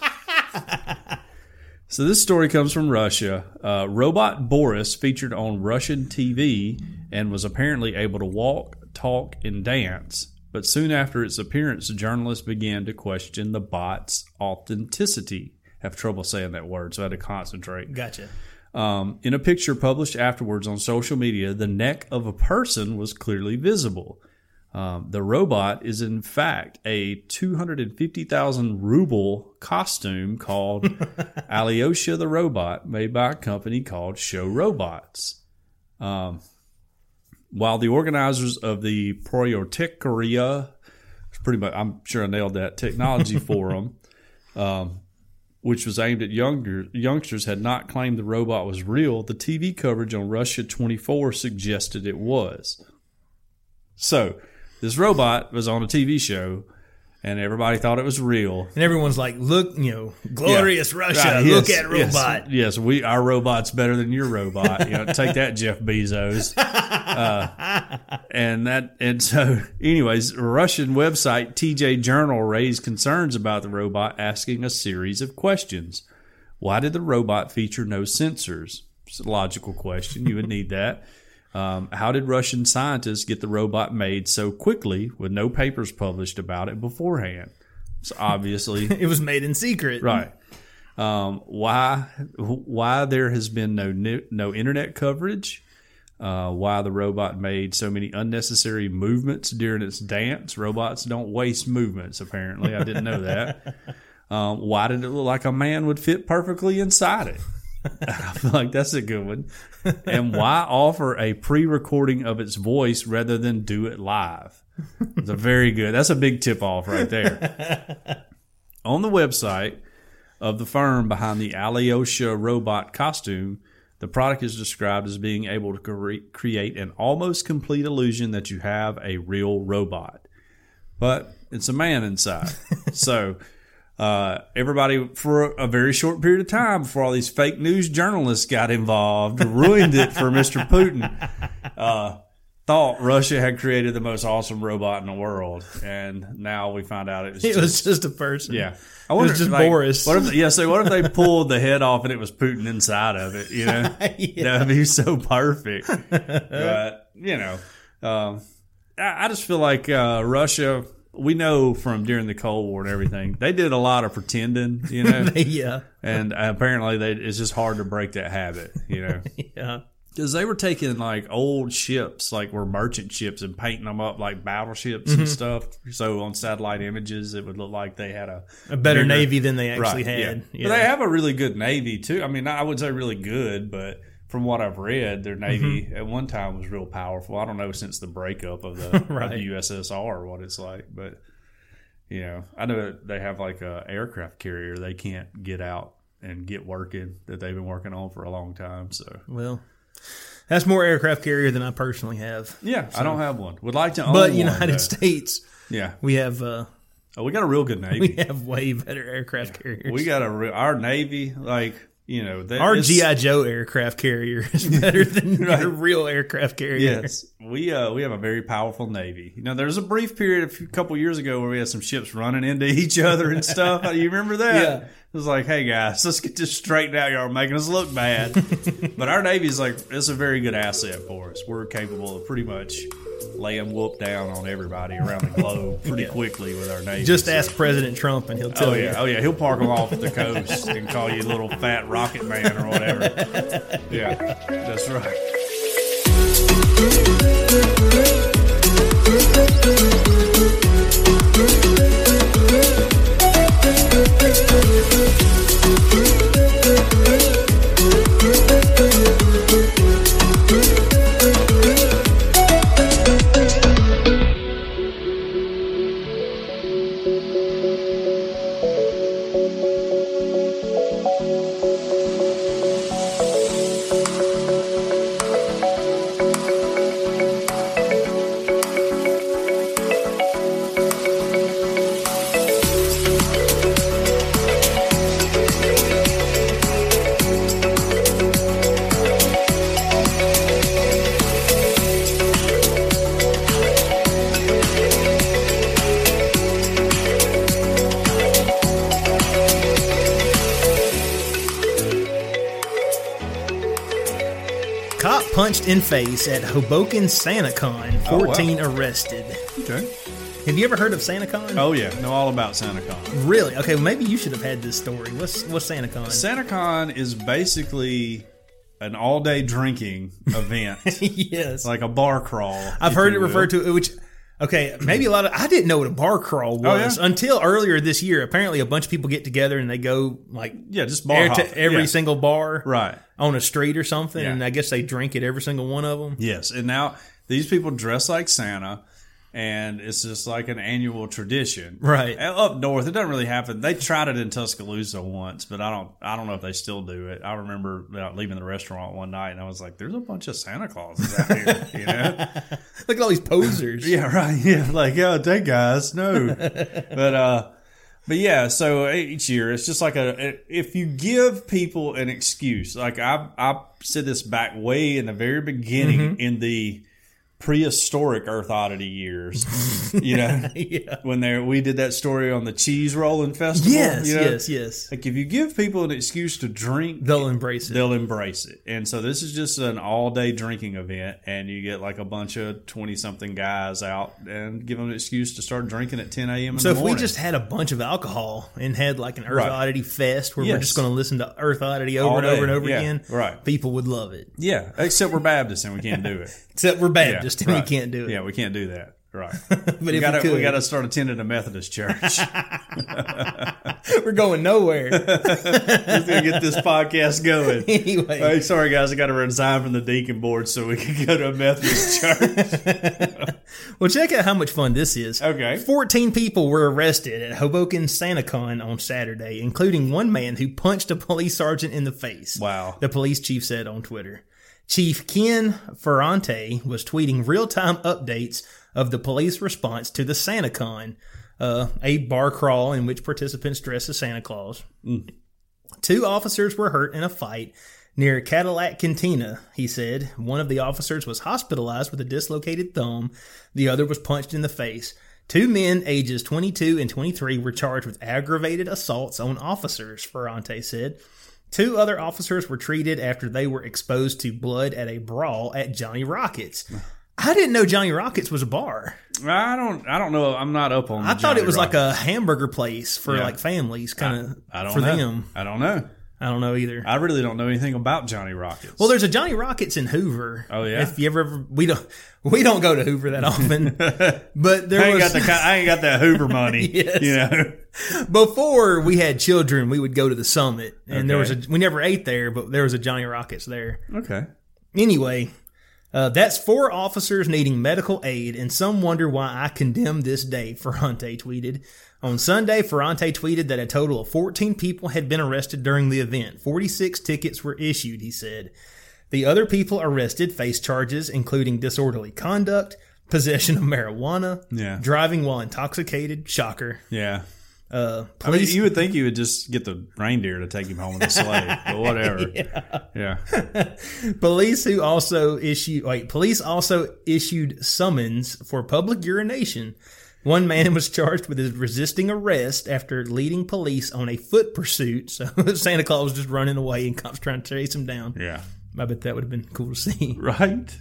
so this story comes from Russia. Uh, Robot Boris featured on Russian TV and was apparently able to walk, talk, and dance. But soon after its appearance, journalists began to question the bot's authenticity. Have trouble saying that word, so I had to concentrate. Gotcha. Um, in a picture published afterwards on social media, the neck of a person was clearly visible. Um, the robot is, in fact, a 250,000 ruble costume called <laughs> Alyosha the Robot, made by a company called Show Robots. Um, while the organizers of the Proyotekoria, pretty much, I'm sure I nailed that, technology <laughs> forum, which was aimed at younger youngsters, had not claimed the robot was real, the TV coverage on Russia 24 suggested it was. So, this robot was on a TV show, and everybody thought it was real. And everyone's like, "Look, you know, glorious Russia! Right, Look yes, at yes, robot." Yes, we our robot's better than your robot. You know, take that, Jeff Bezos. <laughs> Uh, and that and so, anyways, Russian website TJ Journal raised concerns about the robot, asking a series of questions. Why did the robot feature no sensors? It's a logical question. You would need that. <laughs> Um, how did Russian scientists get the robot made so quickly with no papers published about it beforehand? So obviously, <laughs> It was made in secret. right. Um, why why there has been no no internet coverage? Uh, why the robot made so many unnecessary movements during its dance? Robots don't waste movements. Apparently, I didn't know that. <laughs> Um, why did it look like a man would fit perfectly inside it? <laughs> I feel like that's a good one. And why offer a pre-recording of its voice rather than do it live? It's a very good. That's a big tip off right there. On the website of the firm behind the Alyosha robot costume, the product is described as being able to cre- create an almost complete illusion that you have a real robot, but it's a man inside. so uh, everybody, for a very short period of time, before all these fake news journalists got involved, ruined it for Mr. Putin. Uh, thought Russia had created the most awesome robot in the world, and now we find out it was <laughs> It just, was just a person. yeah. I was just Boris. What if, <laughs> yeah, so what if they pulled the head off and it was Putin inside of it? You know, <laughs> Yeah. that'd be so perfect. but you know, um, I, I just feel like uh, Russia. We know from during the Cold War and everything, they did a lot of pretending. You know, <laughs> yeah. and apparently they, it's just hard to break that habit. You know. <laughs> Yeah. Because they were taking like old ships, like were merchant ships, and painting them up like battleships and mm-hmm. stuff. So on satellite images, it would look like they had a A better bigger- navy than they actually Right, had. Yeah. But they have a really good navy too. I mean, I would say really good, but from what I've read, their navy Mm-hmm. at one time was real powerful. I don't know since the breakup of the, Right. <laughs> of the USSR what it's like, but you know, I know that they have like a aircraft carrier they can't get out and get working that they've been working on for a long time. So Well, that's more aircraft carrier than I personally have. yeah, I don't have one. Would like to own But United. States, Yeah, we have uh, oh, we got a real good <laughs> navy. we have way better aircraft carriers. we got a real, our navy like. You know, that Our GI Joe aircraft carrier <laughs> is better than <laughs> your real aircraft carrier. Yes, we uh, we have a very powerful navy. You know, there was a brief period a few, couple years ago where we had some ships running into each other and stuff. <laughs> you remember that? Yeah. It was like, hey guys, let's get this straightened out. Y'all are making us look bad. <laughs> but our navy's like it's a very good asset for us. We're capable of pretty much laying whoop down on everybody around the globe <laughs> pretty quickly with our navy. Just ask President Trump and he'll oh, tell you. Oh you. yeah, oh yeah, he'll park them off at the coast and call you little fat rocket man or whatever. <laughs> Yeah, that's right. In face at Hoboken SantaCon. Oh, wow. 14 arrested. Okay. Have you ever heard of SantaCon? Oh yeah, know all about SantaCon. Really? Okay, well, maybe you should have had this story. What's what's SantaCon? SantaCon is basically an all-day drinking <laughs> event, yes. like a bar crawl. I've heard it will. referred to which okay, maybe a lot of I didn't know what a bar crawl Oh, was yeah? until earlier this year. Apparently a bunch of people get together and they go like Yeah, just bar to every Yeah. single bar right. on a street or something Yeah. and I guess they drink at every single one of them. Yes, and now these people dress like Santa, and it's just like an annual tradition. Right. Up north, it doesn't really happen. They tried it in Tuscaloosa once, but I don't. I don't know if they still do it. I remember uh, leaving the restaurant one night, and I was like, "There's a bunch of Santa Clauses out here," you know. <laughs> Look at all these posers. Yeah, right. <laughs> Yeah, like, oh, hey guys, no. <laughs> but uh but yeah, so each year it's just like a if you give people an excuse, like I I said this back way in the very beginning in the prehistoric Earth Oddity years. <laughs> you know, <laughs> yeah. when they we did that story on the cheese rolling festival. Yes, you know? yes, yes. Like if you give people an excuse to drink, They'll embrace it. they'll embrace it. And so this is just an all day drinking event, and you get like a bunch of twenty something guys out and give them an excuse to start drinking at ten a.m. so the if morning. we just had a bunch of alcohol and had like an Earth Right. Oddity fest where we're just going to listen to Earth Oddity over All and over day. and over Yeah, again, right. People would love it. yeah, except we're Baptists and we can't do it. <laughs> Except we're Yeah, Baptist and <laughs> right. we can't do it. Yeah, we can't do that. Right. <laughs> but we if gotta we could, we gotta start attending a Methodist church. <laughs> we're going nowhere. Let's get this podcast going. anyway, Hey, sorry guys, I got to resign from the deacon board so we can go to a Methodist church. well, check out how much fun this is. Okay. 14 people were arrested at Hoboken SantaCon on Saturday, including one man who punched a police sergeant in the face. Wow. The police chief said on Twitter. Chief Ken Ferrante was tweeting real time updates of the police response to the SantaCon, uh, a bar crawl in which participants dress as Santa Claus. Two officers were hurt in a fight near Cadillac Cantina, he said. One of the officers was hospitalized with a dislocated thumb, the other was punched in the face. Two men ages 22 and 23 were charged with aggravated assaults on officers, Ferrante said. Two other officers were treated after they were exposed to blood at a brawl at Johnny Rockets. I didn't know Johnny Rockets was a bar. I don't I don't know. I'm not up on. I thought it was like a hamburger place for Yeah. like families, kind of I don't for know. them. I don't know. I don't know either. I really don't know anything about Johnny Rockets. Well, there's a Johnny Rockets in Hoover. Oh, yeah? If you ever, ever we don't we don't go to Hoover that often, <laughs> but there I ain't was got the I ain't got that Hoover money. <laughs> Yes. You know. before we had children, we would go to the Summit, and there was a we never ate there, but there was a Johnny Rockets there. Okay. Anyway, uh, that's four officers needing medical aid, and some wonder why I condemn this day, Ferrante tweeted. On Sunday, Ferrante tweeted that a total of 14 people had been arrested during the event. 46 tickets were issued, he said. The other people arrested faced charges including disorderly conduct, possession of marijuana, Yeah. driving while intoxicated, shocker. Yeah. Uh, I mean, you would think you would just get the reindeer to take him home in a sleigh, but <laughs> whatever. yeah. <laughs> Police who also issued wait, police also issued summons for public urination. One man was charged with resisting arrest after leading police on a foot pursuit. So <laughs> Santa Claus was just running away and cops trying to chase him down. Yeah. I bet that would have been cool to see. Right.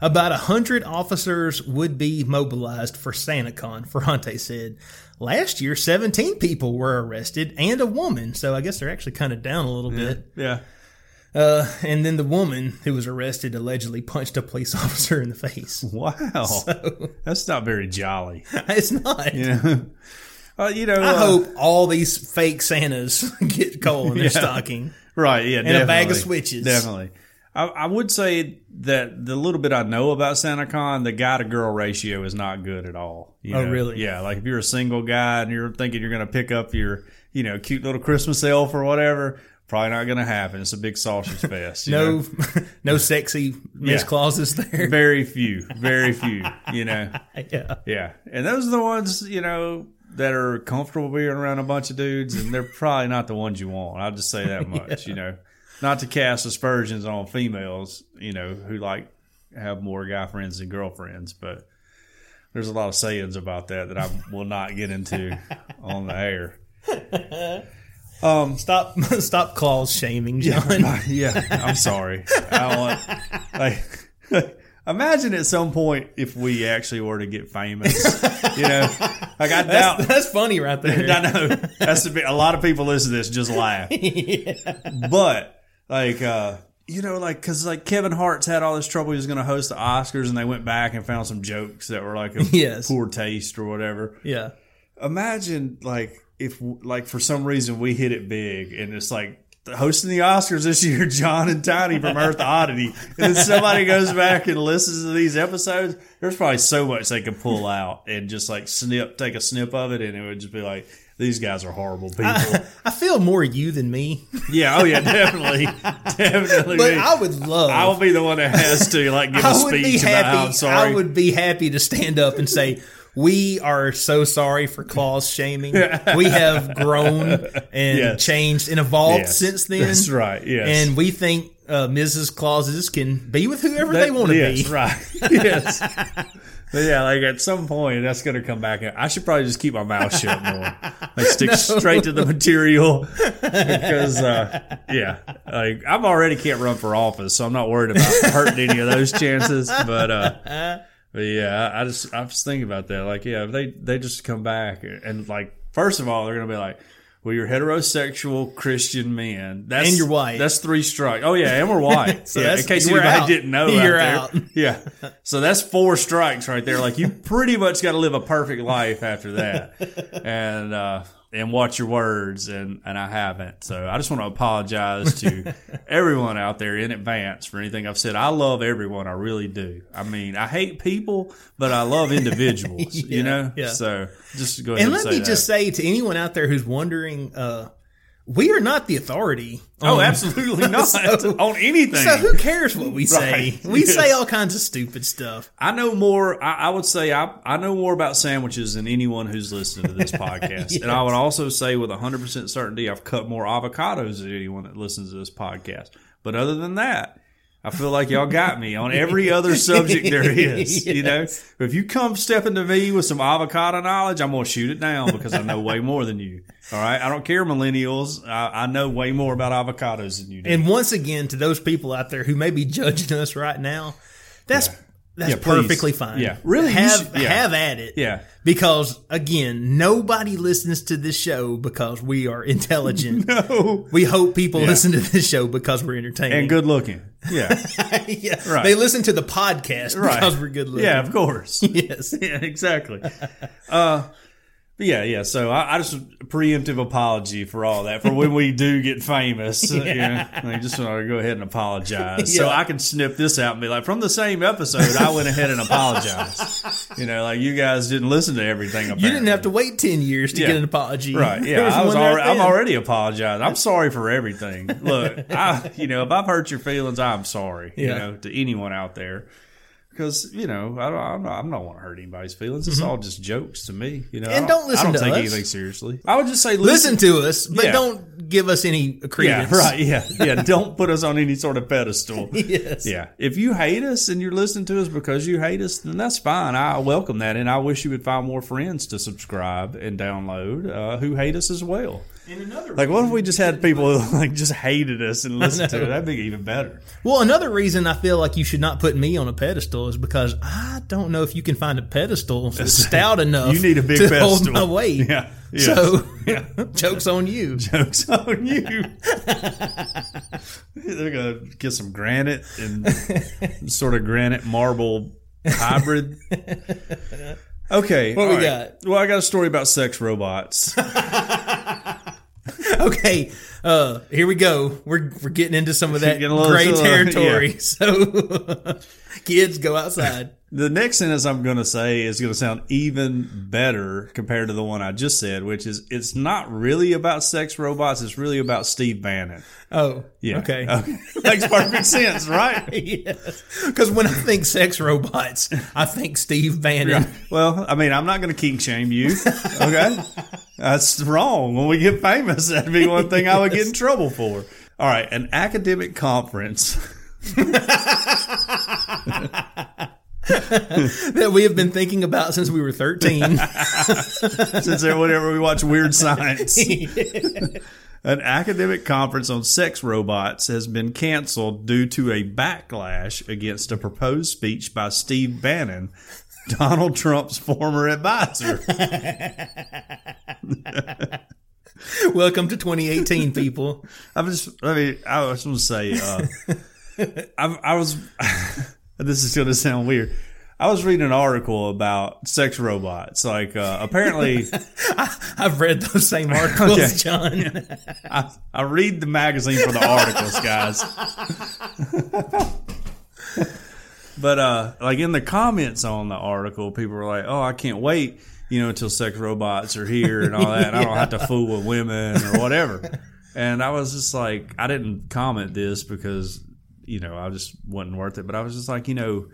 About a hundred officers would be mobilized for SantaCon, Ferrante said. Last year, 17 people were arrested and a woman, so I guess they're actually kind of down a little bit. Yeah. Uh, and then the woman who was arrested allegedly punched a police <laughs> officer in the face. Wow. That's not very jolly. <laughs> It's not. You know. Uh, you know. I uh, hope all these fake Santas <laughs> get coal in their Yeah. stocking. Right. Yeah. And a bag of switches. Definitely. I, I would say that the little bit I know about SantaCon, the guy to girl ratio is not good at all. you Oh, know? really? Yeah. Like if you're a single guy and you're thinking you're going to pick up your, you know, cute little Christmas elf or whatever, probably not going to happen. It's a big sausage fest. know? No, <laughs> no sexy Miss Yeah. Clauses there. Very few. Very few. You know. <laughs> yeah. Yeah. And those are the ones, you know, that are comfortable being around a bunch of dudes, and they're probably not the ones you want. I'll just say that <laughs> much, you know. Not to cast aspersions on females, you know, who like have more guy friends than girlfriends, but there's a lot of sayings about that that I will not get into on the air. Stop, <laughs> stop clause shaming, John. <laughs> yeah, I'm sorry. I want like <laughs> imagine at some point if we actually were to get famous, you know, like I doubt That's, that's funny right there. I know that's a, bit, a lot of people listen to this just laugh. But like, uh, you know, like because like Kevin Hart's had all this trouble. He was going to host the Oscars, and they went back and found some jokes that were like a Yes. poor taste or whatever. Yeah. Imagine like if like for some reason we hit it big, and it's like. Hosting the Oscars this year, <laughs> John and Tiny from Earth Oddity, and then somebody goes back and listens to these episodes. There's probably so much they could pull out and just like snip, take a snip of it, and it would just be like, these guys are horrible people. <laughs> I feel more you than me, Yeah, oh yeah, definitely, <laughs> definitely. but me. I would love. I will be the one that has to like give a I be speech about how I'm sorry. I would be happy to stand up and say, "We are so sorry for clause shaming. <laughs> We have grown and Yes. changed and evolved Yes, since then. That's right. Yes, And we think uh, Mrs. Clauses can be with whoever they want to yes, be. right. <laughs> <laughs> yes. But yeah, like at some point that's going to come back. I should probably just keep my mouth shut more. Like stick straight to the material because, uh, yeah, like I'm already can't run for office, so I'm not worried about hurting any of those chances. But, uh, but yeah, I just I was thinking about that. Like, yeah, if they they just come back and like, first of all, they're going to be like. Well, you're heterosexual Christian men. That's, And you're white. That's three strikes. Oh yeah, and we're white. <laughs> So Yes, in case anybody out. didn't know, You're out there. out. <laughs> Yeah. So that's four strikes right there. Like you pretty much got to live a perfect life after that, <laughs> and uh, and watch your words. And and I haven't. So I just want to apologize to <laughs> everyone out there in advance for anything I've said. I love everyone. I really do. I mean, I hate people, but I love <laughs> individuals. you know. yeah. So just go ahead And and, let me just say to anyone out there who's wondering, uh, we are not the authority. Oh, on- absolutely <laughs> not So- on anything. So who cares what we say? Right. We Yes. say all kinds of stupid stuff. I know more. I, I would say I, I know more about sandwiches than anyone who's listening to this <laughs> podcast. And I would also say with 100% certainty, I've cut more avocados than anyone that listens to this podcast. But other than that, I feel like y'all got me on every <laughs> other subject there is. You know, if you come stepping to me with some avocado knowledge, I'm going to shoot it down because I know way more than you. All right. I don't care, millennials. I, I know way more about avocados than you do. And once again, to those people out there who may be judging us right now, that's that's Yeah, perfectly fine. Yeah. Really, have should- yeah. have at it. yeah. Because again, nobody listens to this show because we are intelligent. <laughs> Oh, We hope people listen to this show because we're entertaining. and good looking. Yeah. <laughs> yeah. Right. They listen to the podcast Right. because we're good looking. Yeah, of course. <laughs> Yes. yeah, exactly. Uh, but yeah, yeah. So I, I just preemptive apology for all that for when we do get famous. <laughs> yeah, I just want to go ahead and apologize <laughs> so I can snip this out and be like, from the same episode, I went ahead and apologized. <laughs> you know, like you guys didn't listen to everything. You didn't have to wait 10 years to Yeah. get an apology. Right. Yeah. I was already, I'm already apologizing. I'm sorry for everything. Look, I, you know, if I've hurt your feelings, I'm sorry, you know, to anyone out there. Because, you know, I don't, I'm not, I'm not want to hurt anybody's feelings. It's all just jokes to me, you know. Mm-hmm. And don't listen I don't to take us. anything seriously. I would just say Listen to us, but Yeah. don't give us any Yeah, <laughs> right. Yeah. Yeah. <laughs> don't put us on any sort of pedestal. <laughs> Yes. Yeah. If you hate us and you're listening to us because you hate us, then that's fine. I welcome that. And I wish you would find more friends to subscribe and download uh, who hate us as well. In another like, what if we just had people who <laughs> like just hated us and listened to it? That'd be even better. Well, another reason I feel like you should not put me on a pedestal is because I don't know if you can find a pedestal <laughs> that's stout enough. You need a big to pedestal. hold my weight. Yeah. So, <laughs> jokes on you. Jokes on you. They're gonna get some granite and sort of granite marble hybrid. Okay, What we all got? Well, I got a story about sex robots. <laughs> Okay, uh, here we go. We're we're getting into some of that gray uh, <laughs> territory. <laughs> So, <laughs> kids, go outside. <laughs> The next sentence I'm going to say is going to sound even better compared to the one I just said, which is it's not really about sex robots. It's really about Steve Bannon. Oh, Yeah. Okay. <laughs> Makes perfect sense, right? yes. Because when I think sex robots, I think Steve Bannon. Well, I mean, I'm not going to kink shame you. Okay. That's wrong. When we get famous, that'd be one thing I would get in trouble for. All right. An academic conference. <laughs> that we have been thinking about since we were 13. <laughs> since whenever we watch Weird Science. <laughs> An academic conference on sex robots has been canceled due to a backlash against a proposed speech by Steve Bannon, Donald Trump's former advisor. Welcome to 2018, people. I'm just, I mean, I was going to say, uh, I, I was, <laughs> this is going to sound weird. I was reading an article about sex robots. Like, uh, apparently, <laughs> I've read those same <laughs> articles, Okay. John. I, I read the magazine for the articles, guys. but uh, like in the comments on the article, people were like, "Oh, I can't wait, you know, until sex robots are here and all that. And I don't have to fool with women or whatever." And I was just like, I didn't comment this because you know I just wasn't worth it. But I was just like, you know,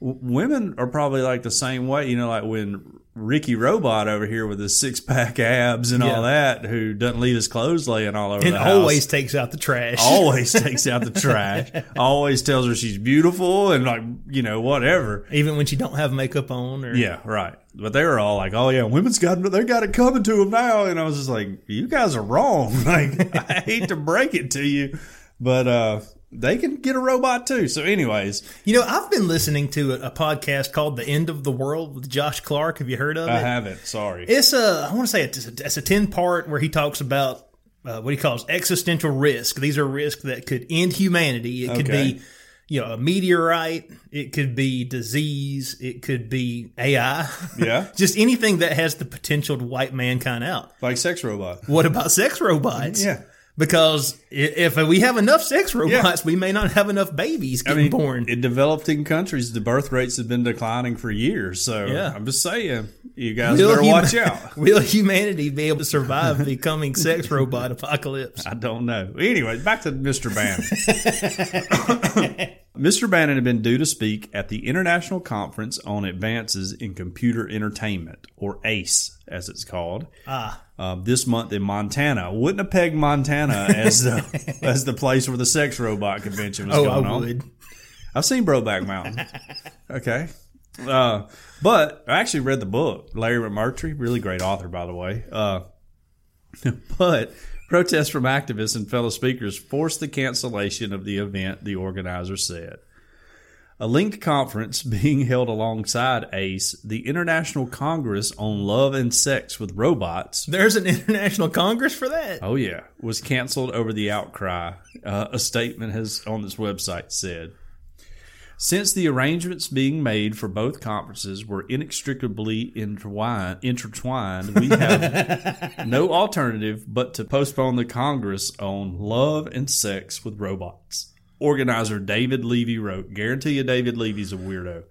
w- women are probably like the same way. You know, like when Ricky Robot over here with his six pack abs and Yeah. all that, who doesn't leave his clothes laying all over and the house. always takes out the trash. always takes out the trash. <laughs> Always tells her she's beautiful and like you know whatever. even when she don't have makeup on. Or Yeah, right. But they were all like, "Oh yeah, women's got they got it coming to them now," and I was just like, "You guys are wrong." <laughs> Like, I hate to break it to you, but uh, they can get a robot too. So, anyways, You know, I've been listening to a, a podcast called "The End of the World" with Josh Clark. Have you heard of I it? I haven't. Sorry. It's a I want to say it's a, it's a ten part where he talks about uh, what he calls existential risk. These are risks that could end humanity. It could be you know a meteorite. It could be disease. It could be AI. Yeah. <laughs> just anything that has the potential to wipe mankind out. like sex robot. What about sex robots? Yeah. Because if we have enough sex robots, we may not have enough babies I getting mean, born. in developing countries, the birth rates have been declining for years. So, Yeah. I'm just saying, you guys Will better watch out. <laughs> Will humanity be able to survive <laughs> the coming sex robot apocalypse? I don't know. Anyway, back to Mr. Bannon. <coughs> Mr. Bannon had been due to speak at the International Conference on Advances in Computer Entertainment, or ACE, as it's called, Ah, um, this month in Montana. Wouldn't have pegged Montana as the <laughs> as the place where the sex robot convention was oh, going I on. would. I've seen Brokeback Mountain. Okay. Uh, but I actually read the book. Larry McMurtry, really great author, by the way. Uh, <laughs> but protests from activists and fellow speakers forced the cancellation of the event, the organizer said. A linked conference <laughs> being held alongside ACE, the International Congress on Love and Sex with Robots, There's an <laughs> international congress for that. Oh yeah, was canceled over the outcry. Uh, a statement has on this website said. Since the arrangements being made for both conferences were inextricably intertwined, intertwined we have <laughs> no alternative but to postpone the Congress on love and sex with robots. Organizer David Levy wrote, Guarantee you David Levy's a weirdo.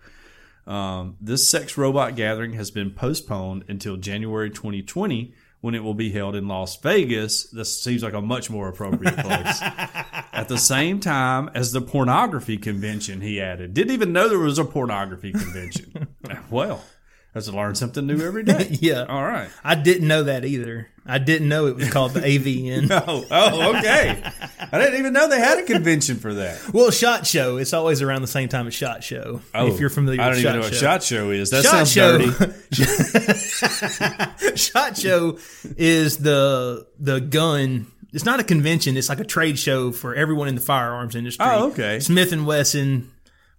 Um, this sex robot gathering has been postponed until January 2020 when it will be held in Las Vegas. This seems like a much more appropriate place. <laughs> At the same time as the pornography convention, he added. Didn't even know there was a pornography convention. <laughs> well, has to learn something new every day. <laughs> Yeah. All right. I didn't know that either. I didn't know it was called the <laughs> AVN. Oh, oh, okay. I didn't even know they had a convention for that. Well, Shot Show. It's always around the same time as Shot Show. Oh, if you're familiar I don't Shot even know what shot show is. That Shot sounds Show. dirty. <laughs> Shot Show is the the gun. It's not a convention. It's like a trade show for everyone in the firearms industry. Oh, okay. Smith and Wesson.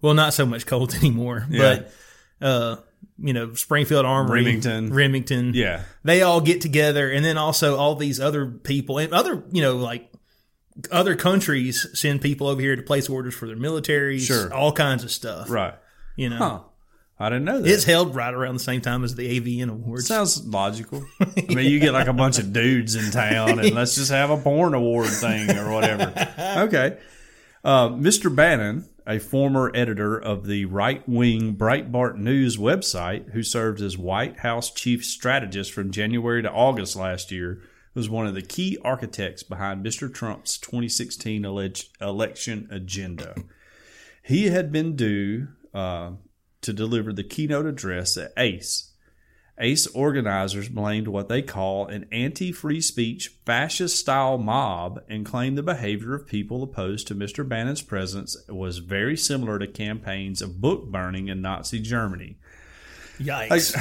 Well, not so much Colt anymore, but uh, you know, Springfield Armory, Remington. Remington. Yeah. they all get together, and then also all these other people and other, you know, like other countries send people over here to place orders for their militaries. Sure. all kinds of stuff. Right. You know, Huh. I didn't know that. it's held right around the same time as the AVN Awards. Sounds logical. <laughs> I mean, you get like a bunch of dudes in town, and let's just have a porn award thing or whatever. <laughs> Okay. Uh, Mr. Bannon, a former editor of the right wing Breitbart News website, who served as White House chief strategist from January to August last year, was one of the key architects behind Mr. Trump's 2016 elege- election agenda. He had been due uh, to deliver the keynote address at ACE. ACE organizers blamed what they call an anti free speech fascist style mob and claimed the behavior of people opposed to Mr. Bannon's presence was very similar to campaigns of book burning in Nazi Germany. Yikes!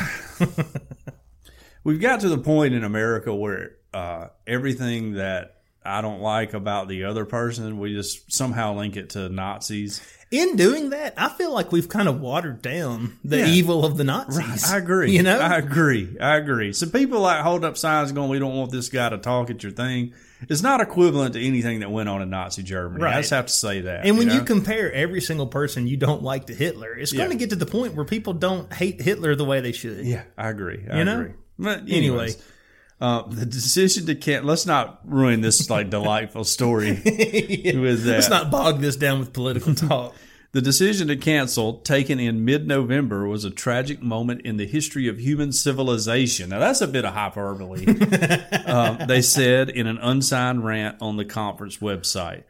<laughs> We've got to the point in America where uh, everything that I don't like about the other person, we just somehow link it to Nazis. In doing that, I feel like we've kind of watered down the Yeah. evil of the Nazis. I agree. You know, I agree. I agree. So people like hold up signs going, "We don't want this guy to talk at your thing." It's not equivalent to anything that went on in Nazi Germany. Right. I just have to say that. and when you know? compare every single person you don't like to Hitler, it's going Yeah. to get to the point where people don't hate Hitler the way they should. yeah, I agree. I You know? agree. But Anyway. anyways, uh, the decision to can let's not ruin this like <laughs> delightful story <laughs> with that. Let's not bog this down with political <laughs> talk. The decision to cancel, taken in mid November, was a tragic moment in the history of human civilization. Now, that's a bit of hyperbole, um, they said in an unsigned rant on the conference website.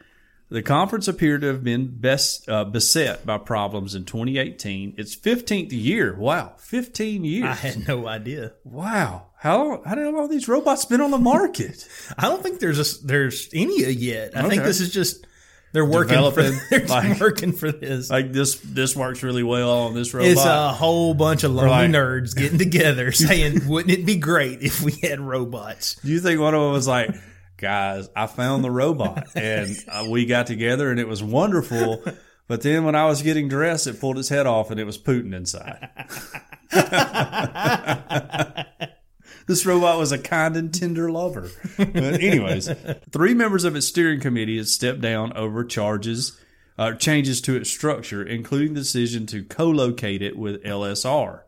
The conference appeared to have been best uh, beset by problems in 2018. Its 15th year. Wow, 15 years. I had no idea. wow. How long, how long have these robots been on the market? <laughs> I don't think there's a, there's any yet. I think this is just they're working for <laughs> they're like- working for this. like this this works really well on this robot. It's a whole bunch of lonely nerds getting <laughs> together saying, "Wouldn't it be great if we had robots?" Do you think one of them was like, guys, I found the robot <laughs> and uh, we got together and it was wonderful. <laughs> But then when I was getting dressed, it pulled its head off and it was Putin inside. <laughs> this robot was a kind and tender lover. But anyways, three members of its steering committee has stepped down over charges, uh, changes to its structure, including the decision to co-locate it with LSR.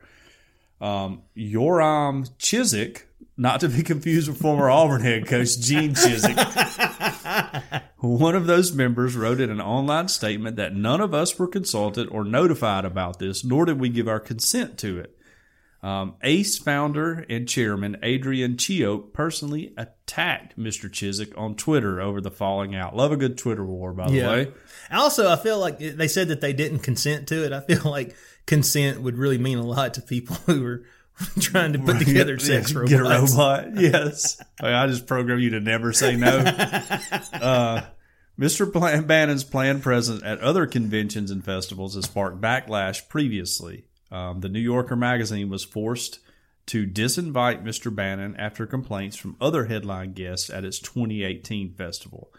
Um, Yoram Chisik, not to be <laughs> confused with former Auburn head coach Gene Chizik, <laughs> one of those members wrote in an online statement that none of us were consulted or notified about this, nor did we give our consent to it. Um, ACE founder and chairman Adrian Cheok personally attacked Mr. Chisik on Twitter over the falling out. Love a good Twitter war, by the Yeah. way. Also, I feel like they said that they didn't consent to it. I feel like consent would really mean a lot to people <laughs> who are <laughs> trying to put together sex Yeah, robots. <laughs> Get a robot. <laughs> Yes. I, mean, I just program you to never say no. uh, Mr. Plan- Bannon's planned presence at other conventions and festivals has sparked backlash previously. Um, the New Yorker magazine was forced to disinvite Mr. Bannon after complaints from other headline guests at its 2018 festival.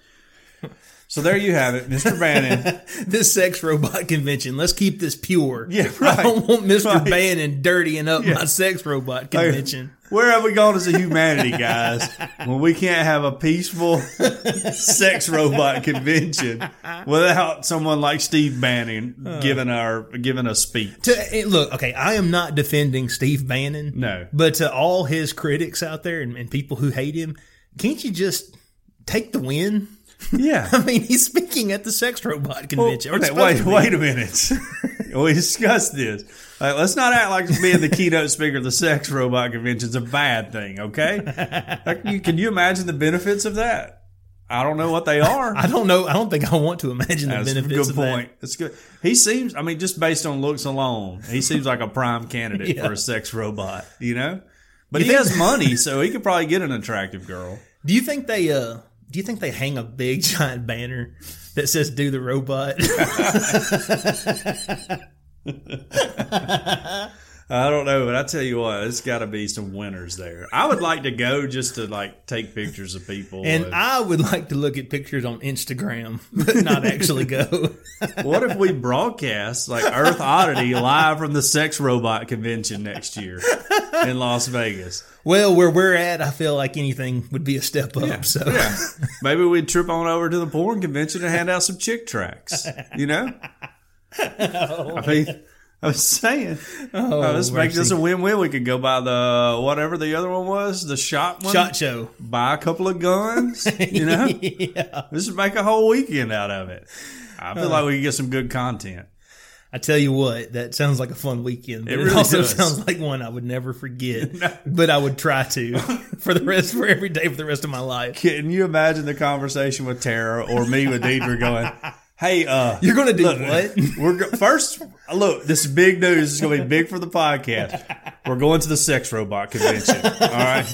So there you have it, Mr. Bannon. <laughs> This sex robot convention. Let's keep this pure. Yeah, I don't want Mr. Right. Bannon dirtying up my sex robot convention. Where have we gone as a humanity, guys? when we can't have a peaceful <laughs> sex robot convention without someone like Steve Bannon giving our giving a speech. To, eh, look, okay, I am not defending Steve Bannon. No. But to all his critics out there and, and people who hate him, can't you just take the win? Yeah. <laughs> I mean, he's speaking at the sex robot convention. it's wait, wait, to be. wait a minute. <laughs> we discussed this. Like, let's not act like being the <laughs> keynote speaker of the sex robot convention is a bad thing, okay? Like, you, can you imagine the benefits of that? I don't know what they are. I don't know. I don't think I want to imagine the That's a benefits good of point. That's good. He seems, I mean, just based on looks alone, he seems like a prime candidate Yeah. for a sex robot, you know? But You he think- has money, so he could probably get an attractive girl. Do you think they? uh Do you think they hang a big <laughs> giant banner that says "Do the robot"? <laughs> <laughs> I don't know, but I tell you what, it's got to be some winners there. I would like to go just to like take pictures of people. and I would like to look at pictures on Instagram, but not actually go. <laughs> what if we broadcast like Earth Oddity live from the sex robot convention next year in Las Vegas? well, where we're at, I feel like anything would be a step up. So Yeah. Maybe we'd trip on over to the porn convention and hand out some chick tracks. You know? <laughs> Oh, I mean, <laughs> I was saying, Oh, uh, let's make this a win-win. We could go buy the whatever the other one was, the shot one. shot show. Buy a couple of guns. <laughs> You know, yeah. just make a whole weekend out of it. I feel like we could get some good content. I tell you what, that sounds like a fun weekend. But It it, really also does. sounds like one I would never forget. <laughs> But I would try to for the rest for every day for the rest of my life. Can you imagine the conversation with Tara or me with Deidre going? Hey, uh, You're gonna do Look, what? <laughs> We're go- first. Look, this is big news. Is going to be big for the podcast. We're going to the sex robot convention. All right.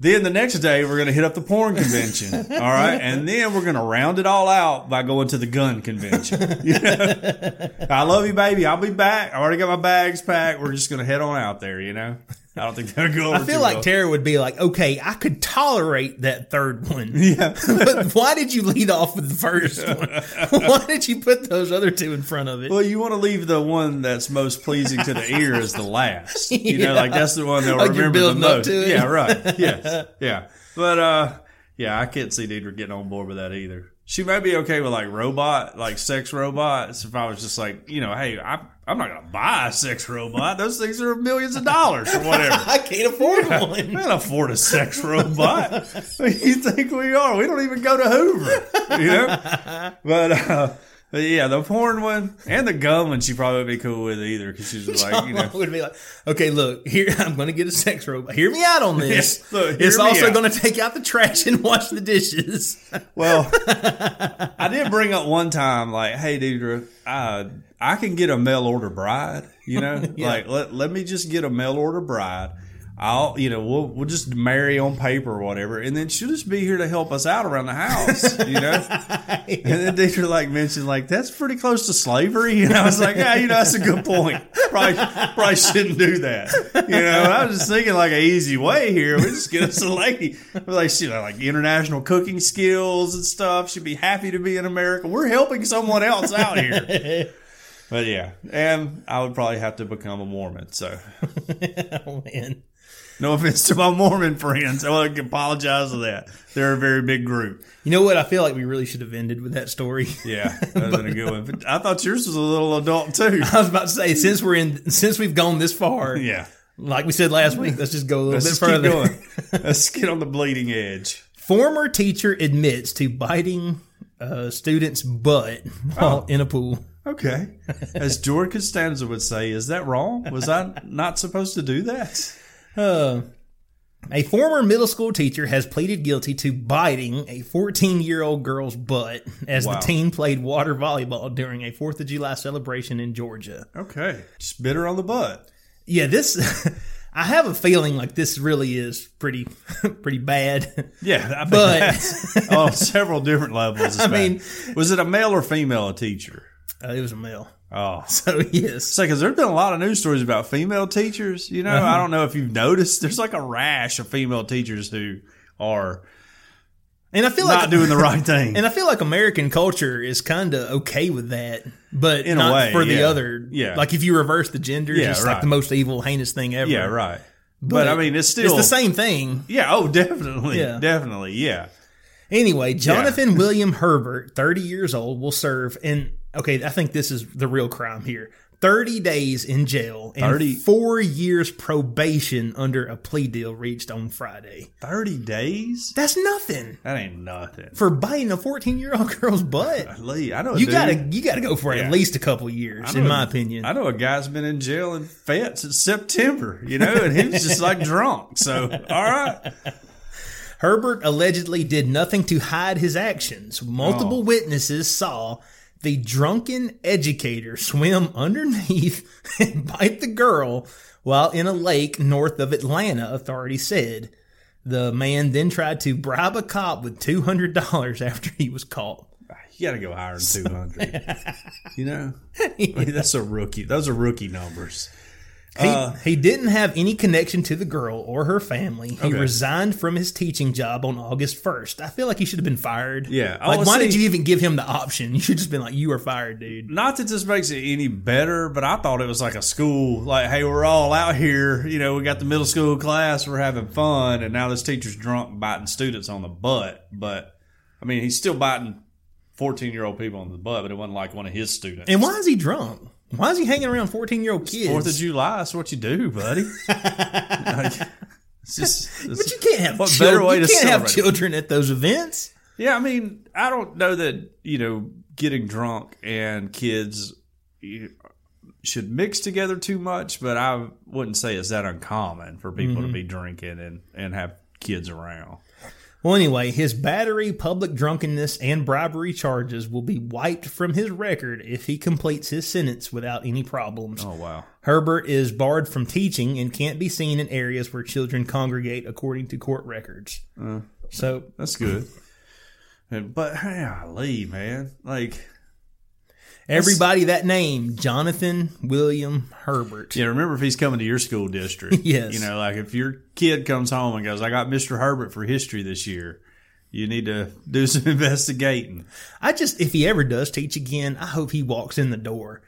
Then the next day we're going to hit up the porn convention. All right, and then we're going to round it all out by going to the gun convention. You <laughs> know? I love you, baby. I'll be back. I already got my bags packed. We're just going to head on out there. You know. I don't think that'll go. Over I feel like well. Tara would be like, okay, I could tolerate that third one. <laughs> Yeah. but why did you lead off with the first <laughs> one? <laughs> why did you put those other two in front of it? Well, you want to leave the one that's most pleasing to the ear as the last. You know, like that's the one they'll Like remember the most. Yeah, right. Yes. Yeah. But uh yeah, I can't see Deidre getting on board with that either. She might be okay with like robot, like sex robots. If I was just like, you know, hey, I'm I'm not gonna buy a sex robot. Those things are millions of dollars or whatever. <laughs> I can't afford I one. can't afford a sex robot. <laughs> You think we are? We don't even go to Hoover, you know. But uh, But yeah, the porn one and the gum one, she probably would be cool with either because she's <laughs> like, you know, would be like, okay, look, here <laughs> I'm going to get a sex robot. Hear me out on <laughs> this. Yeah, look, it's also going to take out the trash and wash the dishes. Well, I did bring up one time, like, hey, dude, uh, I can get a mail order bride. You know, like let let me just get a mail order bride. I'll, you know, we'll we'll just marry on paper or whatever, and then she'll just be here to help us out around the house. You know, <laughs> and then Deidre like mentioned like that's pretty close to slavery, and I was like, yeah, you know, that's a good point. Probably probably shouldn't do that. You know, I was just thinking like an easy way here. We just get us a lady, like she know, like international cooking skills and stuff. She'd be happy to be in America. We're helping someone else out here. But yeah, and I would probably have to become a Mormon. So <laughs> oh, man. No offense to my Mormon friends, I want to apologize for that. They're a very big group. You know what? I feel like we really should have ended with that story. <laughs> Yeah, that been a good one. But I thought yours was a little adult too. I was about to say, since we're in, since we've gone this far, <laughs> Yeah, like we said last week, let's just go a little let's bit just keep further. going. <laughs> Let's get on the bleeding edge. Former teacher admits to biting uh, student's butt while in a pool. Okay, as George Costanza would say, is that wrong? Was I not supposed to do that? Uh, a former middle school teacher has pleaded guilty to biting a 14 year old girl's butt as Wow. the teen played water volleyball during a 4th of July celebration in Georgia. Okay, just bit her on the butt. Yeah, this. <laughs> I have a feeling like this really is pretty, <laughs> pretty bad. Yeah, I But- <laughs> on several different levels. I mean- mean, was it a male or female teacher? Uh, it was a male, Oh, <laughs> so yes. It's like, cause there's been a lot of news stories about female teachers. You know. I <laughs> don't know if you've noticed. There's like a rash of female teachers who are And I feel not like doing the right <laughs> thing. And I feel like American culture is kind of okay with that, but In a way, for the yeah. other. Yeah. like if you reverse the genders, Yeah, it's like right. the most evil, heinous thing ever. yeah, right. But, I mean, it's still it's the same thing. Yeah. Oh, definitely. Yeah. Definitely. Yeah. Anyway, Jonathan William Herbert, 30 years old, will serve in, okay, I think this is the real crime here 30 days in jail and 30 four years probation under a plea deal reached on Friday. Thirty days. That's nothing That ain't nothing. for biting a 14 year old girl's butt. <laughs> Lee, I know. You dude- gotta, you gotta go for Yeah. at least a couple years, in a- my opinion. I know a guy's been in jail in Fayette since September. You know, and he was just like <laughs> drunk. So, all right. Herbert allegedly did nothing to hide his actions. Multiple Oh. witnesses saw the drunken educator swim underneath <laughs> and bite the girl while in a lake north of Atlanta, authorities said. The man then tried to bribe a cop with $200 after he was caught. You got to go higher than two hundred. <laughs> you know, <laughs> I mean, that's a rookie. Those are rookie numbers. He, Uh, he didn't have any connection to the girl or her family. He Okay. resigned from his teaching job on August 1st. I feel like he should have been fired. Yeah. Like, Oh, why did you even give him the option? <laughs> You should just been like, you are fired, dude. Not that this makes it any better, but I thought it was like a school. Like, hey, we're all out here. You know, we got the middle school class. We're having fun, and now this teacher's drunk biting students on the butt. But I mean, he's still biting fourteen-year-old people on the butt, but it wasn't like one of his students. And why is he drunk? Why is he hanging around 14 year old kids? Fourth of July, that's what you do, buddy. <laughs> Like, it's just, it's- But you can't have What children. better way you to can't have children at those events. Yeah, I mean, I don't know that you know getting drunk and kids should mix together too much, but I wouldn't say it's that uncommon for people Mm-hmm. to be drinking and and have kids around. Well, anyway, his battery, public drunkenness, and bribery charges will be wiped from his record if he completes his sentence without any problems. Oh wow, Herbert is barred from teaching and can't be seen in areas where children congregate, according to court records. Uh. so, that's good. But hey, Lee, man, like everybody that name, Jonathan William Herbert. yeah, remember if he's coming to your school district, <laughs> Yes. you know, like if your kid comes home and goes, "I got Mister Herbert for history this year." You need to do some <laughs> investigating. I just, if he ever does teach again, I hope he walks in the door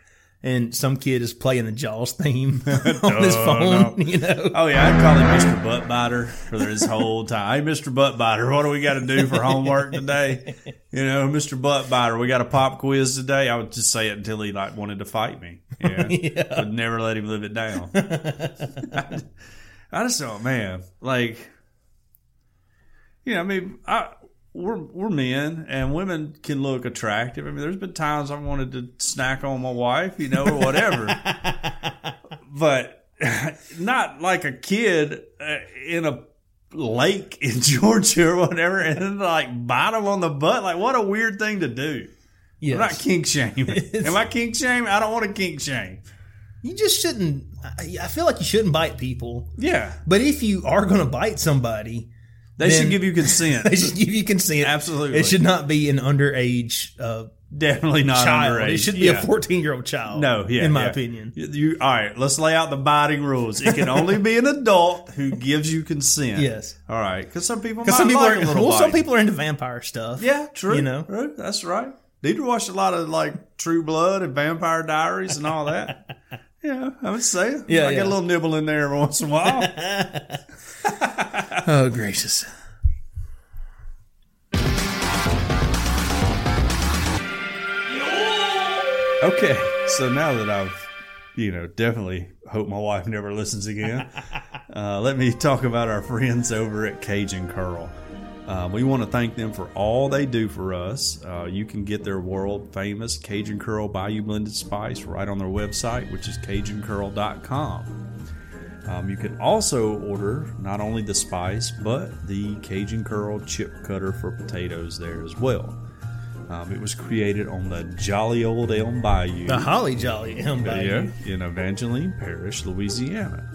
and some kid is playing the Jaws theme <laughs> on <laughs> his phone, <laughs> you know. Oh yeah, I'd call him Mr. Buttbiter for his whole time. Hey, Mr. Buttbiter, what do we got to do for homework today? You know, Mr. Buttbiter, we got a pop quiz today. I would just say it until he like wanted to fight me. Yeah, would never let him live it down. I just don't, man. Like, you know, I mean, I we're we're men, and women can look attractive. I mean, there's been times I wanted to snack on my wife, you know, or whatever, <laughs> but <laughs> not like a kid uh, in a lake <laughs> in Georgia or whatever, and then like bite them on the butt. Like, what a weird thing to do. Yes. I'm not kink shaming. Am I kink shame? I don't want to kink shame. You just shouldn't. I I feel like you shouldn't bite people. Yeah, But if you are going to bite somebody, they should give you consent. <laughs> they should give you consent. Absolutely. It should not be an underage uh, Definitely not child. underage. It should be Yeah. a 14 year old child. No, yeah, In my yeah. opinion. You, all right, let's lay out the biting rules. It can only be an adult who gives you consent. Yes. All right, because some people might some people like are, a little well, some people are into vampire stuff. Yeah, true. You know? True, that's right. Deidre watch a lot of like True Blood and Vampire Diaries and all that. <laughs> yeah, I would say. Yeah, I yeah. get a little nibble in there every once in a while. <laughs> <laughs> Oh, gracious. Okay, so now that I've, you know, definitely hope my wife never listens again, <laughs> uh, let me talk about our friends over at Cajun Curl. Uh, we want to thank them for all they do for us. Uh, you can get their world famous Cajun Curl Bayou Blended Spice right on their website, which is CajunCurl.com. Um, you can also order not only the spice, but the Cajun Curl chip cutter for potatoes there as well. Um, it was created on the jolly old Elm Bayou. The Holly Jolly M Bayou. Yeah, in Evangeline Parish, Louisiana.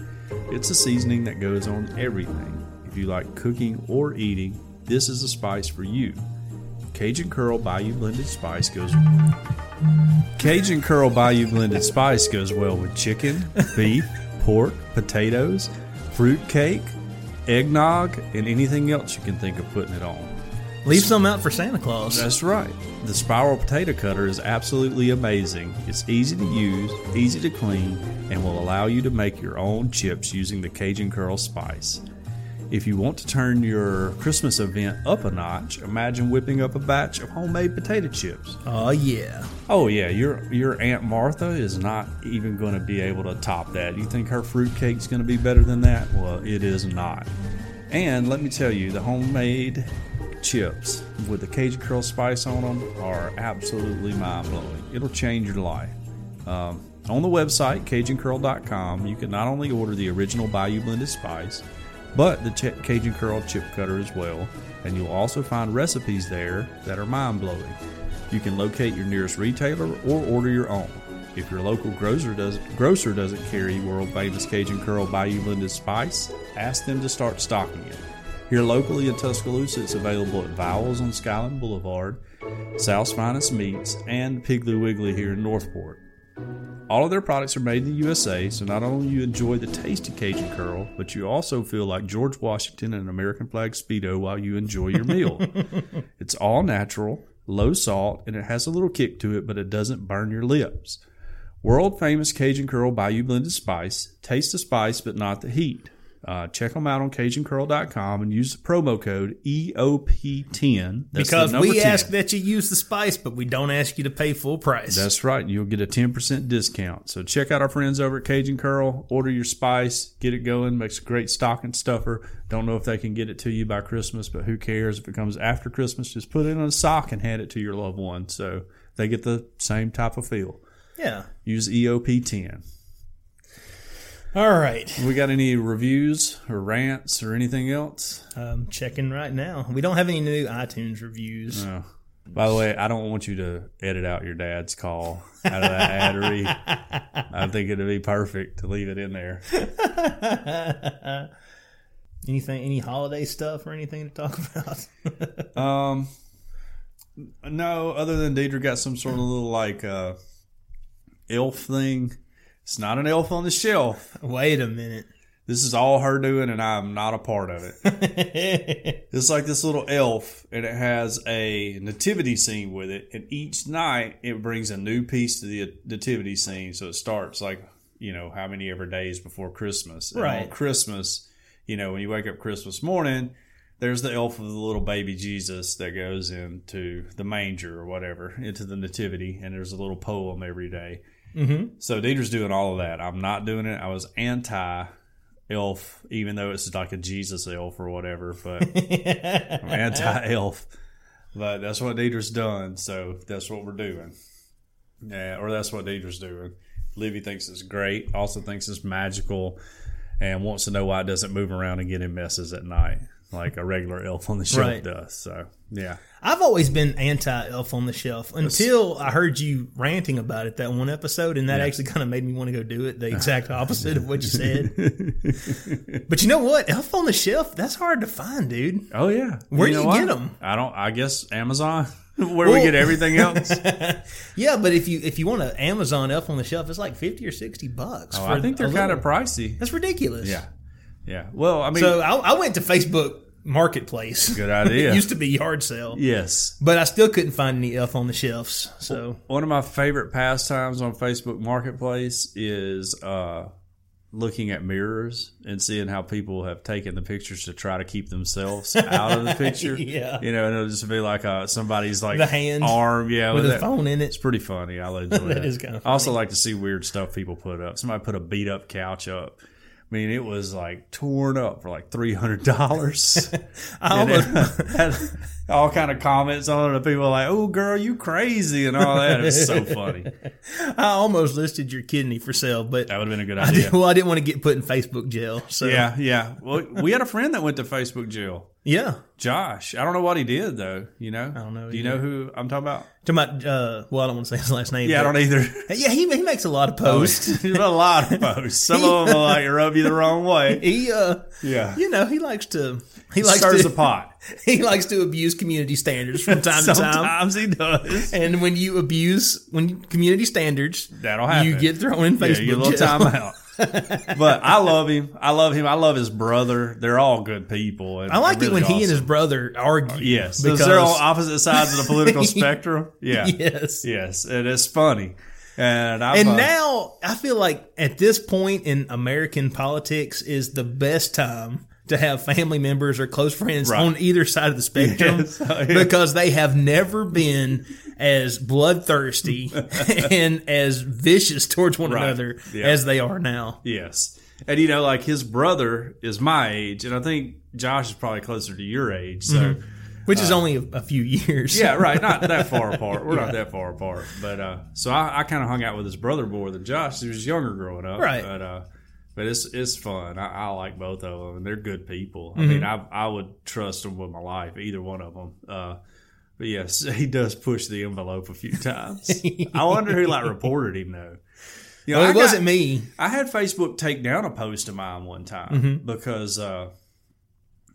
It's a seasoning that goes on everything. If you like cooking or eating, this is a spice for you. Cajun Curl Bayou Blended Spice goes. Cajun Curl Bayou Blended Spice goes well with chicken, <laughs> beef, pork, potatoes, fruit cake, eggnog, and anything else you can think of putting it on. Leave some out for Santa Claus. That's right. The spiral potato cutter is absolutely amazing. It's easy to use, easy to clean, and will allow you to make your own chips using the Cajun Curl spice. If you want to turn your Christmas event up a notch, imagine whipping up a batch of homemade potato chips. Oh, yeah. Oh yeah, your your Aunt Martha is not even going to be able to top that. You think her fruit cake's going to be better than that? Well, it is not. And let me tell you, the homemade chips with the Cajun Curl spice on them are absolutely mind blowing. It'll change your life. Um, on the website, CajunCurl.com, you can not only order the original Bayou Blended Spice, but the Ch- Cajun Curl chip cutter as well. And you'll also find recipes there that are mind blowing. You can locate your nearest retailer or order your own. If your local grocer, does, grocer doesn't carry world famous Cajun Curl Bayou Blended Spice, ask them to start stocking it. Here locally in Tuscaloosa, it's available at Vowels on Skyland Boulevard, South's Finest Meats, and Piggly Wiggly here in Northport. All of their products are made in the USA, so not only you enjoy the tasty Cajun Curl, but you also feel like George Washington in an American flag Speedo while you enjoy your meal. <laughs> it's all natural, low salt, and it has a little kick to it, but it doesn't burn your lips. World famous Cajun Curl Bayou Blended Spice. Taste the spice, but not the heat. Uh, check them out on CajunCurl.com and use the promo code E EOP10. That's Because we 10. ask that you use the spice, but we don't ask you to pay full price. That's right. You'll get a 10% discount. So check out our friends over at Cajun Curl. Order your spice. Get it going. Makes a great stocking stuffer. Don't know if they can get it to you by Christmas, but who cares if it comes after Christmas? Just put it in a sock and hand it to your loved one so they get the same type of feel. yeah. Use E EOP10. All right. We got any reviews or rants or anything else? Um, checking right now. We don't have any new iTunes reviews. No. By the way, I don't want you to edit out your dad's call out of that ad read. <laughs> I think it'd be perfect to leave it in there. <laughs> Anything, any holiday stuff or anything to talk about? <laughs> Um, no, other than Deidre got some sort of little like uh, elf thing. It's not an elf on the shelf. Wait a minute. This is all her doing, and I'm not a part of it. <laughs> It's like this little elf, and it has a nativity scene with it. And each night, it brings a new piece to the nativity scene. So it starts like you know how many ever days before Christmas. And Right. on Christmas, you know, when you wake up Christmas morning, there's the elf of the little baby Jesus that goes into the manger or whatever into the nativity, and there's a little poem every day. Mm-hmm. So Deidre's doing all of that. I'm not doing it. I was anti elf, even though it's like a Jesus elf or whatever, but <laughs> I'm anti elf. but that's what Deidre's done, so that's what we're doing. Yeah, or that's what Deidre's doing. Livy thinks it's great, also thinks it's magical, and wants to know why it doesn't move around and get in messes at night like a regular elf on the shelf Right. does. So yeah, I've always been anti Elf on the Shelf until I heard you ranting about it that one episode, and that actually kind of made me want to go do it. The exact <laughs> opposite of what you said. but you know what? Elf on the Shelf, that's hard to find, dude. oh yeah. Where you do you what? get 'em? I don't. I guess Amazon, <laughs> where we get everything else. <laughs> Yeah, but if you if you want an Amazon Elf on the Shelf, it's like fifty or sixty bucks. Oh, for I think they're kind of pricey. That's ridiculous. Yeah, yeah. Well, I mean, So I, I went to Facebook Marketplace. good <laughs> idea. it used to be yard sale, yes. but I still couldn't find any Elf on the Shelves. So One of my favorite pastimes on Facebook Marketplace is uh, looking at mirrors and seeing how people have taken the pictures to try to keep themselves <laughs> out of the picture. Yeah. you know, and it'll just be like uh, somebody's like The hand arm, yeah, with with a phone in it. It's pretty funny. I <laughs> enjoy that. That is kinda I also like to see weird stuff people put up. Somebody put a beat up couch up. I mean, it was like torn up for like three hundred dollars. I <laughs> <laughs> and almost, <laughs> it had all kind of comments on it. And people were like, "Oh, girl, you crazy," and all that. It was so funny. I almost listed your kidney for sale, but That would have been a good I idea. did, well, I didn't want to get put in Facebook jail. So Yeah, yeah. Well, we had a friend that went to Facebook jail. Yeah. Josh. I don't know what he did though. You know? I don't know Do you know who I'm talking about? Talking about, uh, well, I don't want to say his last name. Yeah, I don't either. <laughs> Yeah, he, he makes a lot of posts. <laughs> There's a lot of <laughs> posts. Some of them will like rub you the wrong way. he, uh, Yeah. you know, he likes to, he likes Stirs to, the pot. he likes to abuse community standards from time to time. Sometimes he does. And when you abuse when community standards, That'll happen. you get thrown in Yeah, Facebook you get a little jail. But I love him. I love him. I love his brother. They're all good people. I like they're it when really he and his brother argue. yes, because they're on opposite sides of the political <laughs> spectrum. Yeah, yes. yes, and it's funny. And And uh, now I feel like at this point in American politics is the best time to have family members or close friends Right. on either side of the spectrum Yes. <laughs> Oh, yeah. because they have never been as bloodthirsty <laughs> and as vicious towards one Right. another Yeah. as they are now. Yes. And you know, like his brother is my age, and I think Josh is probably closer to your age. So, Which is only a, a few years. Uh, yeah, right. Not that <laughs> far apart. We're not that far apart. But uh, so I, I kind of hung out with his brother more than Josh. He was younger growing up. Right. But uh, but it's it's fun. I, I like both of them, and they're good people. Mm-hmm. I mean, I I would trust them with my life, either one of them. Uh, but yes, <laughs> he does push the envelope a few times. <laughs> I wonder who like reported him though. You know, Well, it got- wasn't me. I had Facebook take down a post of mine one time Mm-hmm. because uh,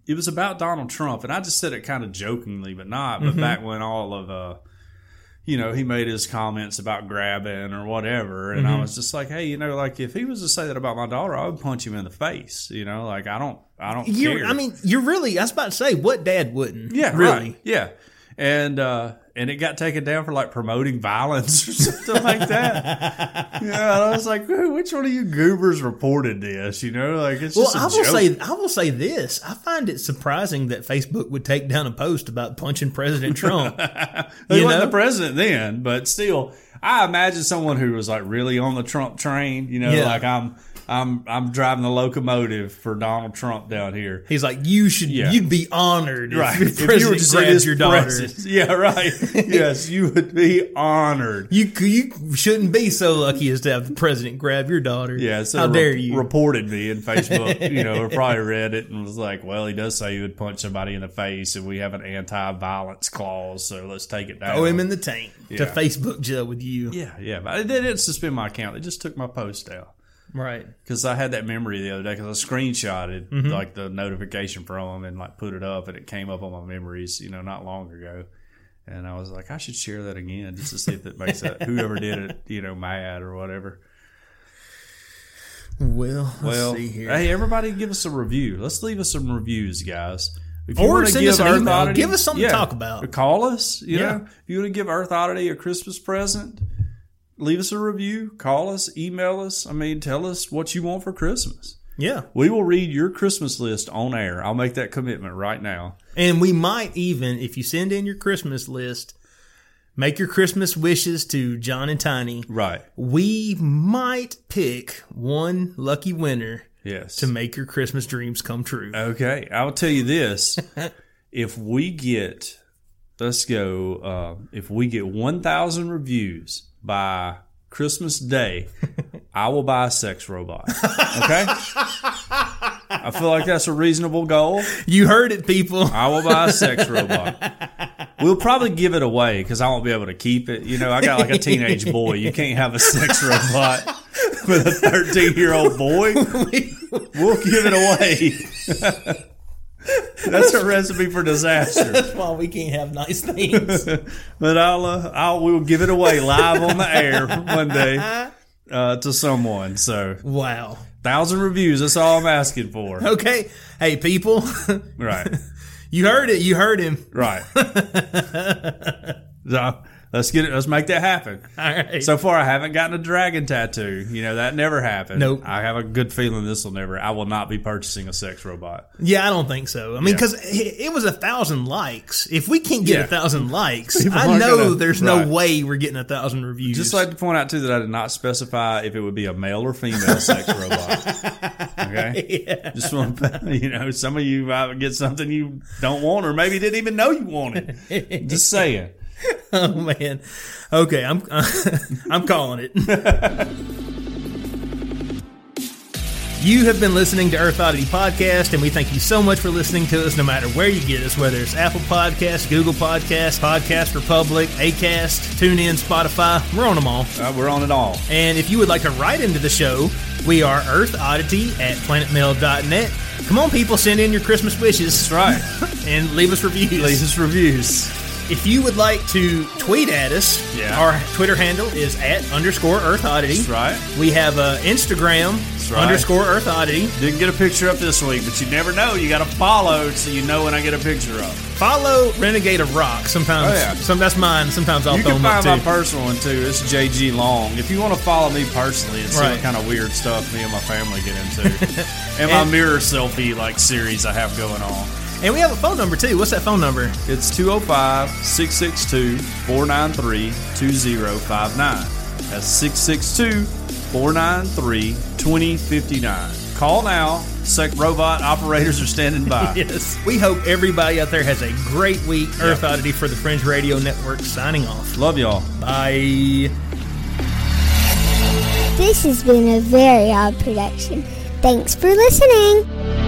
it was about Donald Trump, and I just said it kind of jokingly, but not. But Mm-hmm. back when all of, uh, you know, he made his comments about grabbing or whatever, and Mm-hmm. I was just like, hey, you know, like if he was to say that about my daughter, I would punch him in the face. You know, like I don't, I don't You're, care. I mean, you're really. I was about to say, what dad wouldn't? Yeah, really. right. Yeah. And uh and it got taken down for like promoting violence or <laughs> something like that. <laughs> yeah, and I was like, which one of you goobers reported this? You know, like it's Well, just I will joke. say, I will say this: I find it surprising that Facebook would take down a post about punching President Trump. <laughs> he wasn't know? the president then, but still, I imagine someone who was like really on the Trump train. You know, Yeah. like I'm, I'm, I'm driving the locomotive for Donald Trump down here. He's like, you should, Yeah. you'd be honored if Right. the <laughs> If you president were to see your daughter. <laughs> Yeah, right. <laughs> yes, you would be honored. You you shouldn't be so lucky as to have the president grab your daughter. Yeah, so how re- dare you? reported me in Facebook, you know, or probably read it and was like, well, he does say he would punch somebody in the face, and we have an anti-violence clause, so let's take it down. Throw him in the tank Yeah. to Facebook jail with you. yeah, yeah, but they didn't suspend my account; they just took my post down Right. because I had that memory the other day because I screenshotted Mm-hmm. like the notification from them and like put it up, and it came up on my memories, you know, not long ago. And I was like, I should share that again just to see if it makes that whoever did it, you know, mad or whatever. Well, let's Well, see here. hey, everybody, give us a review. Let's leave us some reviews, guys. If Or send us an Earth email. Oddity- Give us something to talk about. Call us. You Yeah. know, if you want to give Earth Oddity a Christmas present, leave us a review. Call us. Email us. I mean, tell us what you want for Christmas. yeah. We will read your Christmas list on air. I'll make that commitment right now. And we might even, if you send in your Christmas list, make your Christmas wishes to John and Tiny. Right. We might pick one lucky winner Yes. to make your Christmas dreams come true. Okay, I'll tell you this: <laughs> if we get let's go. Uh, if we get 1,000 reviews by Christmas Day, <laughs> I will buy a sex robot. Okay? I feel like that's a reasonable goal. You heard it, people. I will buy a sex <laughs> robot. We'll probably give it away because I won't be able to keep it. You know, I got like a teenage <laughs> boy. You can't have a sex robot with a 13 year old boy. We'll give it away. That's a recipe for disaster. That's why we can't have nice things. <laughs> But I'll, uh, I'll we'll give it away live on the air one day <laughs> uh, to someone. So wow. thousand reviews. That's all I'm asking for. Okay. Hey, people. Right. <laughs> You heard it. You heard him. Right. so let's get it. Let's make that happen. <laughs> All right. So far, I haven't gotten a dragon tattoo. You know that never happened. Nope. I have a good feeling this will never. I will not be purchasing a sex robot. yeah, I don't think so. I mean, because it, it was a thousand likes. If we can't get Yeah. a thousand <laughs> likes, People I know gonna- there's right. no way we're getting a thousand reviews. Just like to point out too that I did not specify if it would be a male or female <laughs> sex robot. Okay. Just want you know, some of you might get something you don't want, or maybe didn't even know you wanted. Just saying. <laughs> oh man. Okay, I'm <laughs> I'm calling it. <laughs> You have been listening to Earth Oddity Podcast, and we thank you so much for listening to us no matter where you get us, whether it's Apple Podcasts, Google Podcasts, Podcast Republic, Acast, TuneIn, Spotify. We're on them all. Uh, we're on it all. And if you would like to write into the show, we are Earth Oddity at planetmail.net. Come on, people, send in your Christmas wishes That's right. and leave us reviews. Leave us reviews. If you would like to tweet at us, Yeah. our Twitter handle is at underscore Earth Oddity. That's right. We have a Instagram right. underscore Earth Oddity. Didn't get a picture up this week, but you never know. You got to follow so you know when I get a picture up. Follow Renegade of Rock. Sometimes, Oh, yeah. some that's mine. Sometimes I'll You throw can find my personal one too. It's JG Long. If you want to follow me personally and see Right. what kind of weird stuff me and my family get into, <laughs> and my mirror selfie like series I have going on. And we have a phone number too. What's that phone number? It's 205 662 493 2059. That's 662 493 2059. Call now. Sec robot operators are standing by. <laughs> Yes. We hope everybody out there has a great week. Earth Oddity for the Fringe Radio Network signing off. Love y'all. Bye. This has been a very odd production. Thanks for listening.